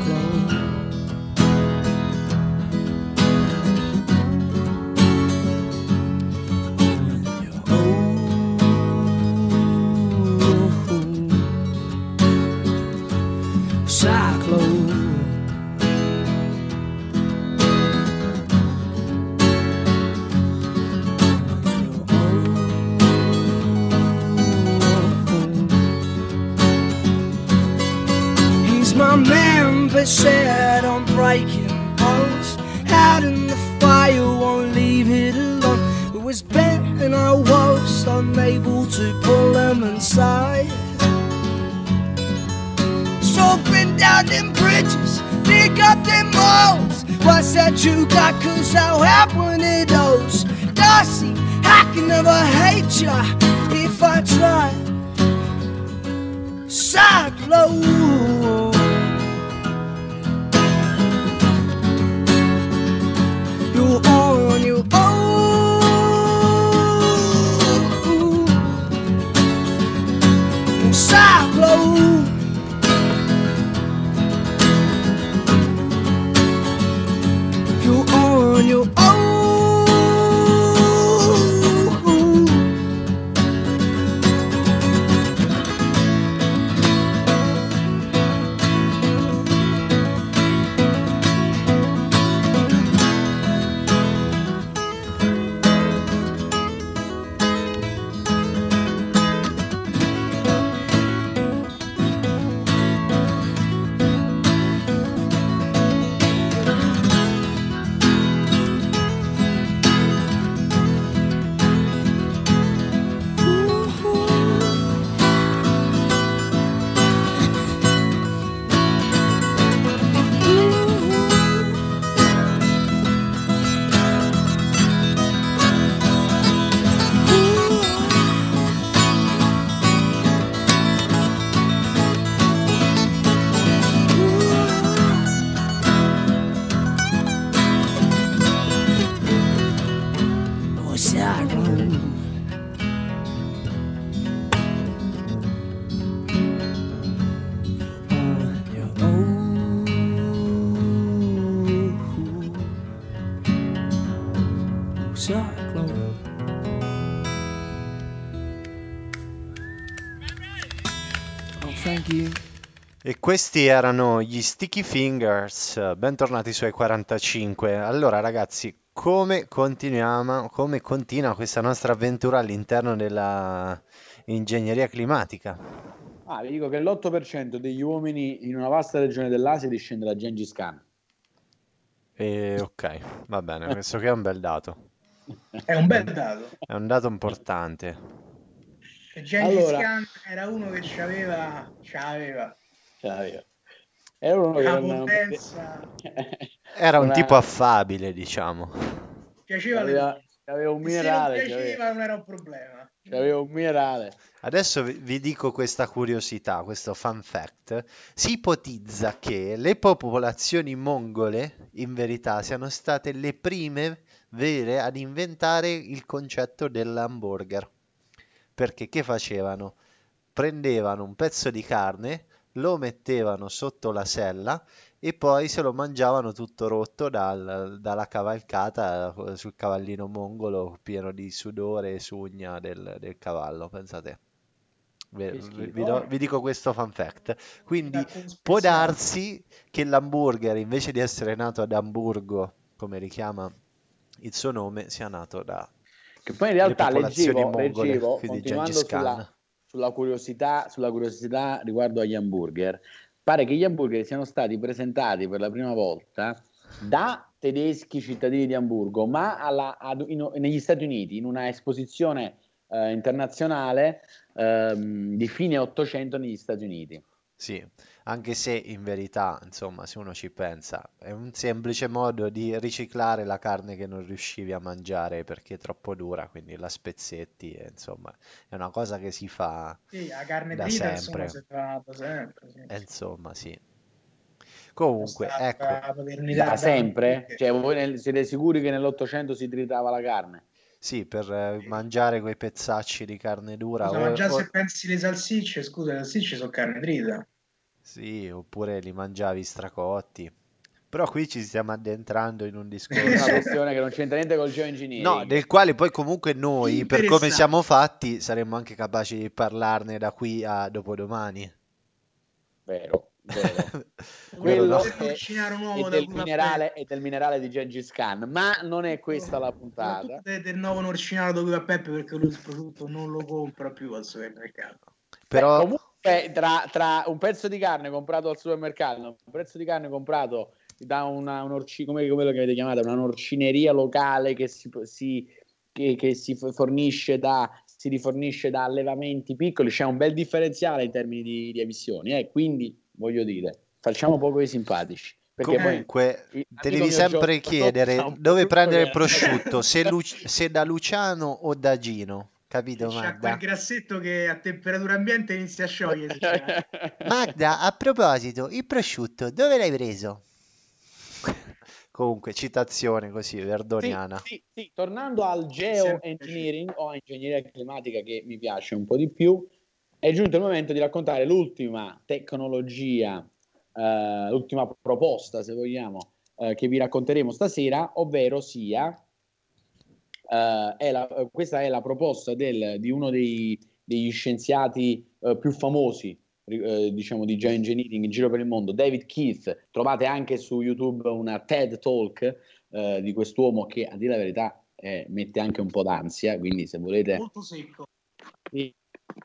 [SPEAKER 4] That you got? Cause I'll have one of those? Darcy, I can never hate ya if I try. Cyclone. You
[SPEAKER 1] questi erano gli Sticky Fingers, bentornati sui 45. Allora ragazzi, come continuiamo, come continua questa nostra avventura all'interno della ingegneria climatica?
[SPEAKER 2] Ah, vi dico che l'8% degli uomini in una vasta regione dell'Asia discende da Gengis Khan.
[SPEAKER 1] E ok, va bene, questo qui è un bel dato.
[SPEAKER 3] È un bel dato.
[SPEAKER 1] È un dato importante.
[SPEAKER 3] Gengis
[SPEAKER 2] Allora.
[SPEAKER 3] Khan era uno che c'aveva, c'aveva
[SPEAKER 2] Cioè, Era uno che
[SPEAKER 3] la
[SPEAKER 2] non-
[SPEAKER 3] potenza, *laughs*
[SPEAKER 1] Era un
[SPEAKER 2] Una-
[SPEAKER 1] tipo affabile, diciamo.
[SPEAKER 3] piaceva le
[SPEAKER 2] aveva, aveva un
[SPEAKER 3] Se non
[SPEAKER 2] minerale,
[SPEAKER 3] piaceva
[SPEAKER 2] c'aveva,
[SPEAKER 3] non era un problema.
[SPEAKER 2] c'aveva un minerale.
[SPEAKER 1] Adesso vi vi dico questa curiosità, questo fun fact. Si ipotizza che le popolazioni mongole, in verità, siano state le prime vere ad inventare il concetto dell'hamburger. Perché che facevano? Prendevano un pezzo di carne, lo mettevano sotto la sella e poi se lo mangiavano tutto rotto dal- dalla cavalcata eh, sul cavallino mongolo pieno di sudore e sugna del, del cavallo, pensate. Vi, vi- do- vi dico questo fun fact. Quindi
[SPEAKER 3] conspezionare.
[SPEAKER 1] può darsi che l'hamburger, invece di essere nato ad Amburgo, come richiama il suo nome, sia nato da
[SPEAKER 2] Che poi in
[SPEAKER 1] le
[SPEAKER 2] realtà
[SPEAKER 1] popolazioni
[SPEAKER 2] leggevo,
[SPEAKER 1] mongole,
[SPEAKER 2] leggevo continuando sulla, sulla curiosità, sulla curiosità riguardo agli hamburger, pare che gli hamburger siano stati presentati per la prima volta da tedeschi cittadini di Amburgo, ma alla- ad- in- negli Stati Uniti, in una esposizione eh, internazionale ehm, di fine 800 negli Stati Uniti.
[SPEAKER 1] Sì, anche se in verità, insomma, se uno ci pensa, è un semplice modo di riciclare la carne che non riuscivi a mangiare perché è troppo dura, quindi la spezzetti, e, insomma, è una cosa che si fa,
[SPEAKER 3] Sì, la carne
[SPEAKER 1] Da
[SPEAKER 3] trita
[SPEAKER 1] sempre.
[SPEAKER 3] insomma si fa da sempre. Sì.
[SPEAKER 1] e insomma, sì. Comunque, ecco,
[SPEAKER 3] la paternità
[SPEAKER 2] Da sempre? Cioè, voi nel- siete sicuri che nell'Ottocento si tritava la carne?
[SPEAKER 1] sì, per eh, mangiare quei pezzacci di carne dura,
[SPEAKER 3] Scusa,
[SPEAKER 1] o-
[SPEAKER 3] ma già
[SPEAKER 1] o-
[SPEAKER 3] se pensi le salsicce, scusa, le salsicce sono carne trita.
[SPEAKER 1] Sì, oppure li mangiavi stracotti. Però qui ci stiamo addentrando in un discorso.
[SPEAKER 2] È una questione che non c'entra niente col geoengineering.
[SPEAKER 1] No, del quale poi comunque noi, per come siamo fatti, saremmo anche capaci di parlarne da qui a dopodomani.
[SPEAKER 2] Vero, vero. *laughs* Quello
[SPEAKER 1] no?
[SPEAKER 2] È
[SPEAKER 3] da
[SPEAKER 2] del, minerale, è del minerale di Gengis Khan, ma non è questa la puntata.
[SPEAKER 3] Soprattutto del, nuovo norcinato da cui va Peppe perché lui il prodotto non lo compra più al supermercato.
[SPEAKER 1] Però,
[SPEAKER 2] Beh, comunque Beh, tra, tra un pezzo di carne comprato al supermercato, un pezzo di carne comprato da una, un'orci- come quello che avete chiamato, una norcineria locale che si, si- che, che si fornisce da, si rifornisce da allevamenti piccoli, c'è un bel differenziale in termini di, di emissioni, eh, quindi voglio dire, facciamo poco i simpatici. Perché poi
[SPEAKER 1] Comunque,
[SPEAKER 2] il-
[SPEAKER 1] te devi sempre chiedere *laughs* dove prendere il prosciutto, se, Lu- se da Luciano o da Gino, capito
[SPEAKER 3] C'è quel
[SPEAKER 1] Magda?
[SPEAKER 3] grassetto che a temperatura ambiente inizia a sciogliersi. cioè. *laughs*
[SPEAKER 1] Magda, a proposito, il prosciutto dove l'hai preso? *laughs* Comunque, citazione così, verdoniana.
[SPEAKER 2] Sì, sì, sì, tornando al geoengineering o a ingegneria climatica che mi piace un po' di più, è giunto il momento di raccontare l'ultima tecnologia, eh, l'ultima proposta, se vogliamo, eh, che vi racconteremo stasera, ovvero sia, eh, è la- eh, questa è la proposta del- di uno dei- degli scienziati eh, più famosi eh, diciamo di geoengineering in giro per il mondo, David Keith. Trovate anche su YouTube una TED Talk eh, di quest'uomo che, a dire la verità, eh, mette anche un po' d'ansia. Quindi, se volete,
[SPEAKER 3] Molto secco.
[SPEAKER 2] sì,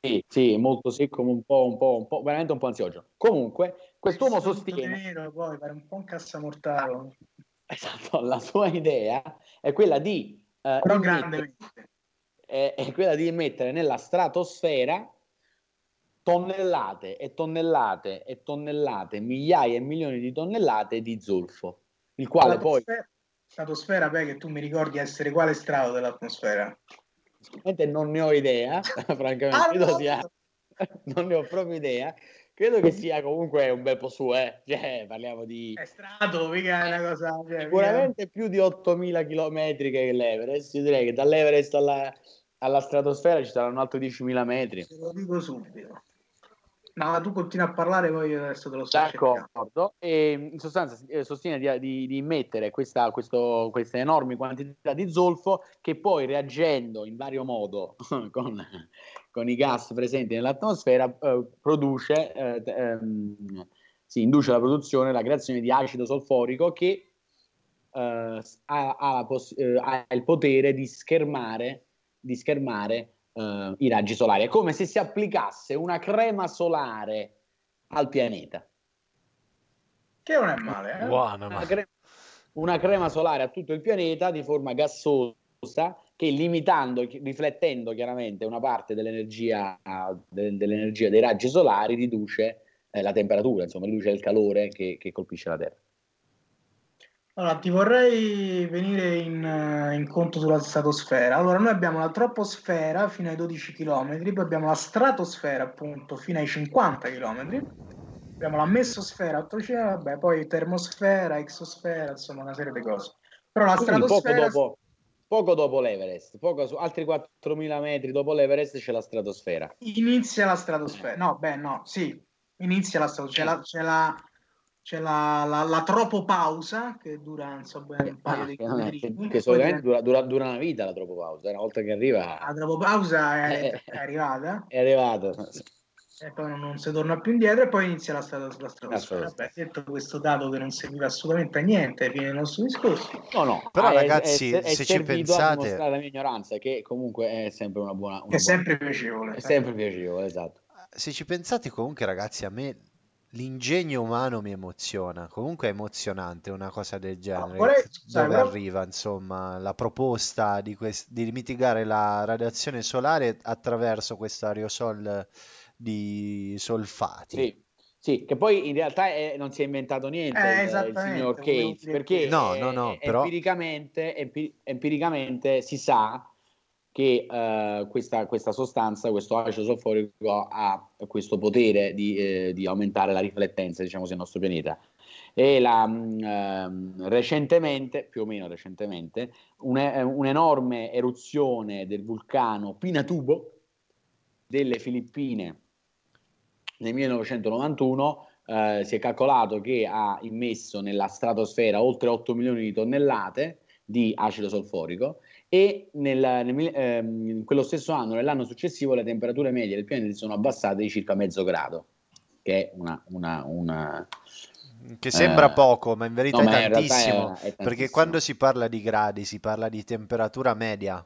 [SPEAKER 2] sì, sì, molto secco, un po', un po', un po', veramente un po' ansioso. Comunque, quest'uomo sostiene
[SPEAKER 3] nero, poi un po' un cassamortale.
[SPEAKER 2] esatto, la sua idea è quella di, eh,
[SPEAKER 3] Però
[SPEAKER 2] immettere- è, è quella di immettere nella stratosfera tonnellate e tonnellate e tonnellate, migliaia e milioni di tonnellate di zolfo, il quale poi
[SPEAKER 3] Stratosfera, beh, che tu mi ricordi essere quale strato dell'atmosfera?
[SPEAKER 2] non ne ho idea, *laughs* francamente,
[SPEAKER 3] Ah, no!
[SPEAKER 2] non ne ho proprio idea, credo che sia comunque un bel po' su, eh, *laughs* cioè, parliamo di
[SPEAKER 3] È strato, mica è una cosa... Cioè,
[SPEAKER 2] sicuramente più di 8000 km che l'Everest, io direi che dall'Everest alla, alla stratosfera ci saranno altri 10.000 metri.
[SPEAKER 3] Te lo dico subito. No, tu continui a parlare, poi io adesso te lo sto.
[SPEAKER 2] D'accordo, e in sostanza eh, sostiene di, di, di immettere questa, questo, queste enormi quantità di zolfo che poi reagendo in vario modo *laughs* con, con i gas presenti nell'atmosfera eh, produce, eh, ehm, si induce la produzione, la creazione di acido solforico che eh, ha, ha eh, ha il potere di schermare, di schermare eh, i raggi solari. È come se si applicasse una crema solare al pianeta.
[SPEAKER 3] Che non è male, eh?
[SPEAKER 1] Buono,
[SPEAKER 2] Una,
[SPEAKER 1] ma...
[SPEAKER 2] cre- una crema solare a tutto il pianeta di forma gassosa che limitando, riflettendo chiaramente una parte dell'energia, de- dell'energia dei raggi solari riduce eh, la temperatura, insomma riduce il calore che, che colpisce la Terra.
[SPEAKER 3] Allora, ti vorrei venire in, eh, in conto sulla stratosfera. Allora, noi abbiamo la troposfera fino ai 12 km, poi abbiamo la stratosfera appunto fino ai 50 km, abbiamo la mesosfera 800, vabbè, poi termosfera, exosfera, insomma una serie di cose. Però la
[SPEAKER 2] Quindi poco
[SPEAKER 3] stratosfera
[SPEAKER 2] dopo, poco dopo l'Everest, poco su, altri 4.000 metri dopo l'Everest c'è la stratosfera.
[SPEAKER 3] inizia la stratosfera. No, beh, no, sì, inizia la stratosfera. C'è la, c'è la, c'è la, la, la tropopausa che dura insomma, un paio
[SPEAKER 2] Ah,
[SPEAKER 3] di
[SPEAKER 2] è- che- solitamente dura, dura, dura una vita la tropopausa, una volta che arriva
[SPEAKER 3] La tropopausa è,
[SPEAKER 2] Eh,
[SPEAKER 3] è arrivata.
[SPEAKER 2] è arrivato.
[SPEAKER 3] e poi non, non si torna più indietro e poi inizia la, strada, la stratosfera. Vabbè, detto questo dato che non serviva assolutamente a niente fine del nostro discorso,
[SPEAKER 2] No, no,
[SPEAKER 1] Però,
[SPEAKER 2] ah,
[SPEAKER 1] ragazzi,
[SPEAKER 2] è, è
[SPEAKER 1] se ci pensate-
[SPEAKER 2] la mia ignoranza, che comunque è sempre una buona... una
[SPEAKER 3] è
[SPEAKER 2] buona-
[SPEAKER 3] sempre piacevole.
[SPEAKER 2] è sempre piacevole, esatto.
[SPEAKER 1] Se ci pensate comunque ragazzi, a me l'ingegno umano mi emoziona, comunque è emozionante una cosa del genere,
[SPEAKER 3] vorrei-
[SPEAKER 1] dove
[SPEAKER 3] sai, però-
[SPEAKER 1] arriva insomma la proposta di, quest- di mitigare la radiazione solare attraverso questo aerosol di solfati.
[SPEAKER 2] Sì, sì, che poi in realtà è- non si è inventato niente
[SPEAKER 3] Eh,
[SPEAKER 2] il- il, signor Cates, perché.
[SPEAKER 1] No,
[SPEAKER 2] eh,
[SPEAKER 1] no, no,
[SPEAKER 2] eh,
[SPEAKER 1] però-
[SPEAKER 2] empiricamente, empi- empiricamente si sa che eh, questa, questa sostanza, questo acido solforico ha questo potere di, eh, di aumentare la riflettenza, diciamo, sul nostro pianeta. E la, mh, ehm, recentemente, più o meno recentemente, une- un'enorme eruzione del vulcano Pinatubo delle Filippine nel 1991 eh, si è calcolato che ha immesso nella stratosfera oltre 8 milioni di tonnellate di acido solforico e nel, nel ehm, in quello stesso anno, nell'anno successivo, le temperature medie del pianeta si sono abbassate di circa mezzo grado, che è una... una- una-
[SPEAKER 1] Che sembra
[SPEAKER 2] Eh,
[SPEAKER 1] poco, ma in verità
[SPEAKER 2] no,
[SPEAKER 1] è
[SPEAKER 2] ma in realtà è-
[SPEAKER 1] tantissimo,
[SPEAKER 2] è
[SPEAKER 1] perché
[SPEAKER 2] tantissimo.
[SPEAKER 1] quando si parla di gradi si parla di temperatura media.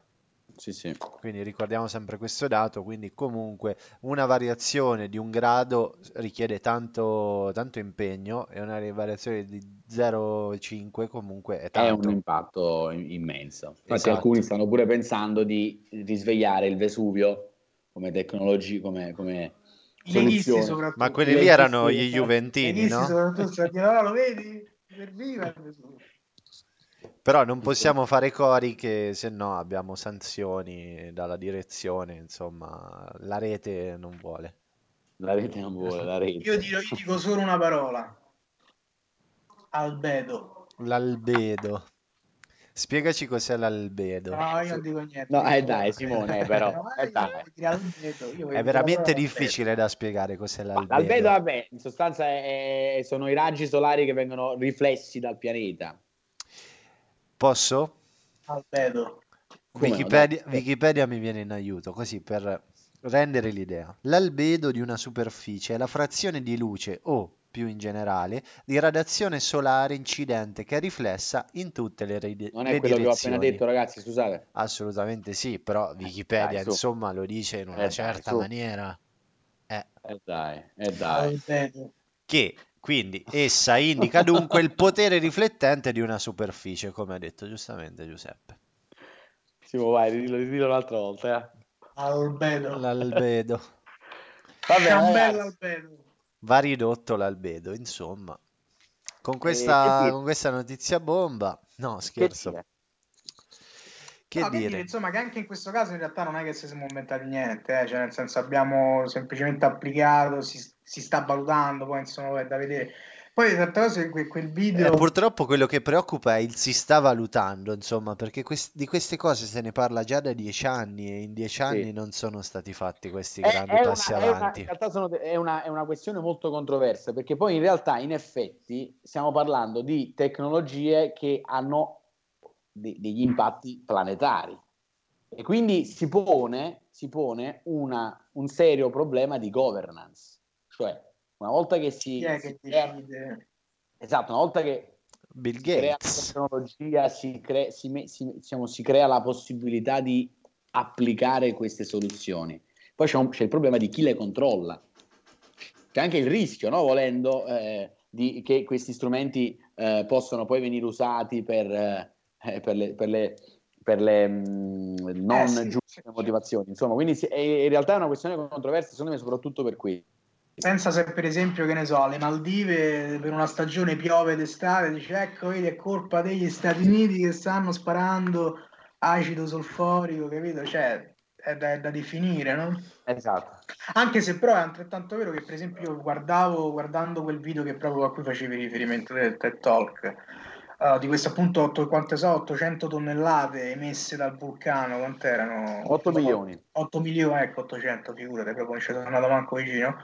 [SPEAKER 2] Sì, sì.
[SPEAKER 1] Quindi ricordiamo sempre questo dato, quindi comunque una variazione di un grado richiede tanto, tanto impegno e una variazione di 0,5 comunque è
[SPEAKER 2] È un
[SPEAKER 1] tanto.
[SPEAKER 2] impatto immenso. Infatti
[SPEAKER 1] Esatto.
[SPEAKER 2] alcuni stanno pure pensando di risvegliare il Vesuvio come tecnologia, come, come soluzione.
[SPEAKER 1] Ma quelli lì erano gli Juventini, no?
[SPEAKER 3] soprattutto, cioè, dire, "Oh, lo vedi? Serviva il Vesuvio."
[SPEAKER 1] Però non possiamo fare cori che se no abbiamo sanzioni dalla direzione, insomma, la rete non vuole.
[SPEAKER 2] La rete non vuole, la rete.
[SPEAKER 3] Io dico, io dico solo una parola. Albedo.
[SPEAKER 1] L'albedo. Spiegaci cos'è l'albedo.
[SPEAKER 3] No, io non dico niente.
[SPEAKER 2] No,
[SPEAKER 3] Io
[SPEAKER 2] eh,
[SPEAKER 3] dico-
[SPEAKER 2] dai, Simone, però,
[SPEAKER 3] No,
[SPEAKER 2] eh, dai.
[SPEAKER 1] È veramente difficile da spiegare cos'è
[SPEAKER 2] Ma
[SPEAKER 1] l'albedo.
[SPEAKER 2] L'albedo, vabbè, in sostanza è- sono i raggi solari che vengono riflessi dal pianeta.
[SPEAKER 1] Posso?
[SPEAKER 3] Albedo.
[SPEAKER 1] Wikipedia,
[SPEAKER 2] dai.
[SPEAKER 1] Wikipedia mi viene in aiuto, così per rendere l'idea. L'albedo di una superficie è la frazione di luce o, più in generale, di radiazione solare incidente che è riflessa in tutte le, ride-
[SPEAKER 2] Non è quello che ho appena
[SPEAKER 1] direzioni.
[SPEAKER 2] detto, ragazzi, scusate.
[SPEAKER 1] Assolutamente sì, però Wikipedia
[SPEAKER 2] dai,
[SPEAKER 1] insomma lo dice in una
[SPEAKER 2] Eh, dai,
[SPEAKER 1] certa
[SPEAKER 2] su.
[SPEAKER 1] maniera. Eh,
[SPEAKER 2] Eh dai, eh dai.
[SPEAKER 1] Che quindi essa indica dunque il potere riflettente di una superficie, come ha detto giustamente Giuseppe.
[SPEAKER 2] Simo, vai, ridillo, ridillo un'altra volta. eh.
[SPEAKER 3] Albedo.
[SPEAKER 1] L'albedo.
[SPEAKER 2] Vabbè,
[SPEAKER 3] Ciambella
[SPEAKER 2] ragazzi.
[SPEAKER 3] albedo.
[SPEAKER 1] Va ridotto l'albedo, insomma. Con
[SPEAKER 2] che
[SPEAKER 1] questa,
[SPEAKER 2] dire?
[SPEAKER 1] con questa notizia bomba, no
[SPEAKER 2] Che
[SPEAKER 1] scherzo,
[SPEAKER 2] dire?
[SPEAKER 1] che
[SPEAKER 3] No, che
[SPEAKER 1] dire?
[SPEAKER 3] dire, insomma, che anche in questo caso in realtà non è che ci siamo inventati niente, eh, Cioè, nel senso abbiamo semplicemente applicato, si, si sta valutando, poi insomma è da vedere. Poi tante cose, que- quel
[SPEAKER 1] Eh,
[SPEAKER 3] video...
[SPEAKER 1] purtroppo quello che preoccupa è il si sta valutando, insomma, perché quest- di queste cose se ne parla già da dieci anni e in dieci anni
[SPEAKER 2] Sì.
[SPEAKER 1] non sono stati fatti questi
[SPEAKER 2] È,
[SPEAKER 1] grandi
[SPEAKER 2] è una,
[SPEAKER 1] passi
[SPEAKER 2] è una-
[SPEAKER 1] avanti.
[SPEAKER 2] in realtà sono- è, una, è una questione molto controversa perché poi in realtà in effetti stiamo parlando di tecnologie che hanno de- degli impatti planetari e quindi si pone, si pone una- un serio problema di governance, cioè una volta che si,
[SPEAKER 3] Chi è
[SPEAKER 2] si
[SPEAKER 3] che
[SPEAKER 2] crea,
[SPEAKER 3] decide?
[SPEAKER 2] esatto, una volta che
[SPEAKER 1] Bill
[SPEAKER 2] si crea la
[SPEAKER 1] Gates.
[SPEAKER 2] tecnologia, si, cre- si si- diciamo, si crea la possibilità di applicare queste soluzioni. Poi c'è, un- c'è il problema di chi le controlla. C'è anche il rischio, no? volendo, eh, di, che questi strumenti eh, possono poi venire usati per, eh, per le, per le- per le, mh, non
[SPEAKER 3] Eh, sì,
[SPEAKER 2] giuste
[SPEAKER 3] sì.
[SPEAKER 2] motivazioni. Insomma, quindi si- è- in realtà è una questione controversa, secondo me, soprattutto per qui.
[SPEAKER 3] Pensa se per esempio, che ne so, alle Maldive per una stagione piove d'estate, dice ecco, vedi, è colpa degli Stati Uniti che stanno sparando acido solforico, capito? Cioè, è da, è da definire, no?
[SPEAKER 2] Esatto.
[SPEAKER 3] Anche se però è altrettanto vero che per esempio io guardavo, guardando quel video che proprio a cui facevi riferimento del TED Talk, eh, di queste appunto otto- quante so, 800 tonnellate emesse dal vulcano, quant'erano?
[SPEAKER 2] 8 milioni.
[SPEAKER 3] 8 milioni, ecco 800, figurate, proprio non ci sono andato manco vicino.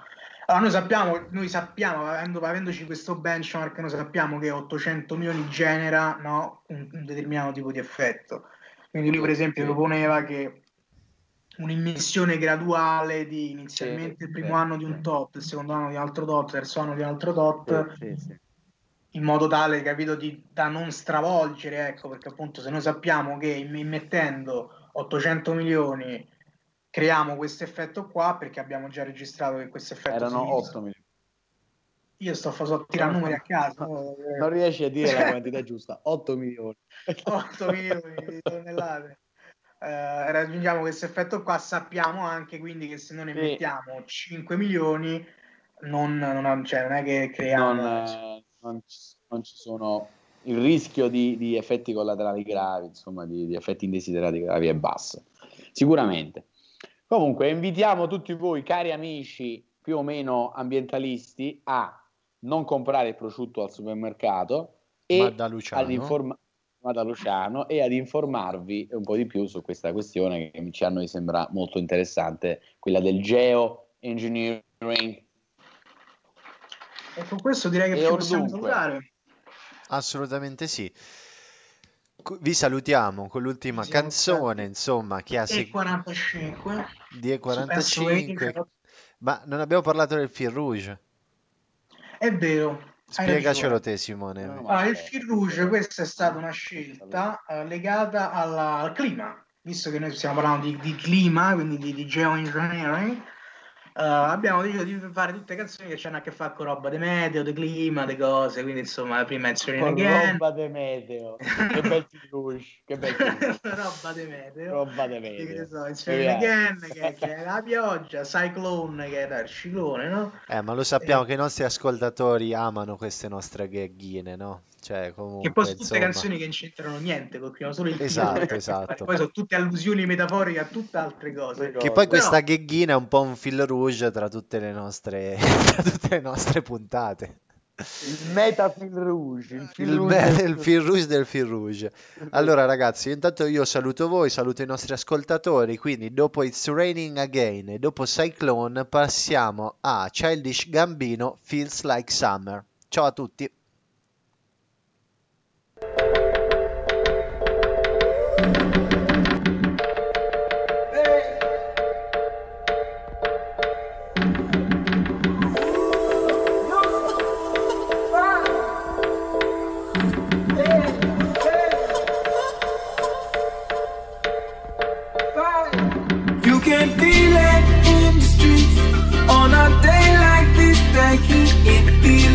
[SPEAKER 3] Allora, noi sappiamo, noi sappiamo, avendo, avendoci questo benchmark, noi sappiamo che 800 milioni genera no, un, un determinato tipo di effetto. Quindi lui, per esempio, proponeva che un'immissione graduale di inizialmente il primo anno di un tot, il secondo anno di un altro tot, il terzo anno di un altro tot, in modo tale, capito, di, da non stravolgere, ecco, perché appunto se noi sappiamo che im- immettendo 800 milioni creiamo questo effetto qua, perché abbiamo già registrato che questo effetto
[SPEAKER 2] Erano
[SPEAKER 3] inizia.
[SPEAKER 2] 8 milioni.
[SPEAKER 3] Io sto facendo tirare numeri a caso, no? *laughs*
[SPEAKER 2] Non riesci a dire la *laughs* quantità giusta, 8 milioni.
[SPEAKER 3] 8 milioni di tonnellate. Eh, raggiungiamo questo effetto qua, sappiamo anche quindi che se noi ne
[SPEAKER 2] Sì.
[SPEAKER 3] mettiamo 5 milioni, non, non, cioè, non è che creiamo...
[SPEAKER 2] Non, eh, non ci, non ci sono il rischio di, di effetti collaterali gravi, insomma, di, di effetti indesiderati gravi è basso. Sicuramente. Comunque, invitiamo tutti voi, cari amici più o meno ambientalisti, a non comprare il prosciutto al supermercato e
[SPEAKER 1] Ma da Luciano.
[SPEAKER 2] ad da Luciano e ad informarvi un po' di più su questa questione che a noi sembra molto interessante, quella del geoengineering.
[SPEAKER 3] E con questo direi che possiamo salutare.
[SPEAKER 1] Assolutamente sì. Vi salutiamo con l'ultima canzone, insomma, che ha
[SPEAKER 3] E
[SPEAKER 1] seg-
[SPEAKER 3] 45.
[SPEAKER 1] di
[SPEAKER 3] Penso che-
[SPEAKER 1] E45. Ma non abbiamo parlato del fil rouge.
[SPEAKER 3] È vero.
[SPEAKER 1] Spiegacelo te, Simone.
[SPEAKER 3] Allora, il fil rouge, questa è stata una scelta eh, legata alla- al clima, visto che noi stiamo parlando di, di clima, quindi di, di geoengineering, eh, abbiamo deciso di fare tutte canzoni che hanno a che fare con roba di meteo, di clima, di cose, quindi insomma la prima è Raining
[SPEAKER 2] Con
[SPEAKER 3] Again,
[SPEAKER 2] roba de meteo. Che bel che *laughs*
[SPEAKER 3] roba di meteo.
[SPEAKER 2] roba de
[SPEAKER 3] Che ne
[SPEAKER 2] meteo.
[SPEAKER 3] so,
[SPEAKER 2] Mi
[SPEAKER 3] Raining
[SPEAKER 2] piace.
[SPEAKER 3] Again, che, *laughs* che è la pioggia, Cyclone, che era il ciclone, no?
[SPEAKER 1] Eh, ma lo sappiamo che i nostri ascoltatori amano queste nostre gheghine, no? Cioè,
[SPEAKER 3] Che
[SPEAKER 1] comunque,
[SPEAKER 3] poi sono tutte
[SPEAKER 1] insomma...
[SPEAKER 3] canzoni che non c'entrano niente, colpivano solo il
[SPEAKER 1] Esatto, *laughs* esatto.
[SPEAKER 3] Poi sono tutte allusioni metaforiche a tutte altre cose.
[SPEAKER 1] Che
[SPEAKER 2] cose.
[SPEAKER 1] poi
[SPEAKER 3] Però-
[SPEAKER 1] questa gheghina è un po' un fil rouge tra tutte le nostre, *laughs* tra tutte le nostre puntate.
[SPEAKER 2] Il metafil rouge. Il fil
[SPEAKER 1] Il,
[SPEAKER 2] rouge
[SPEAKER 1] me-
[SPEAKER 2] del-
[SPEAKER 1] il fil rouge del fil rouge. Allora, ragazzi, intanto io saluto voi, saluto i nostri ascoltatori. Quindi, dopo It's Raining Again e dopo Cyclone, passiamo a Childish Gambino Feels Like Summer. Ciao a tutti.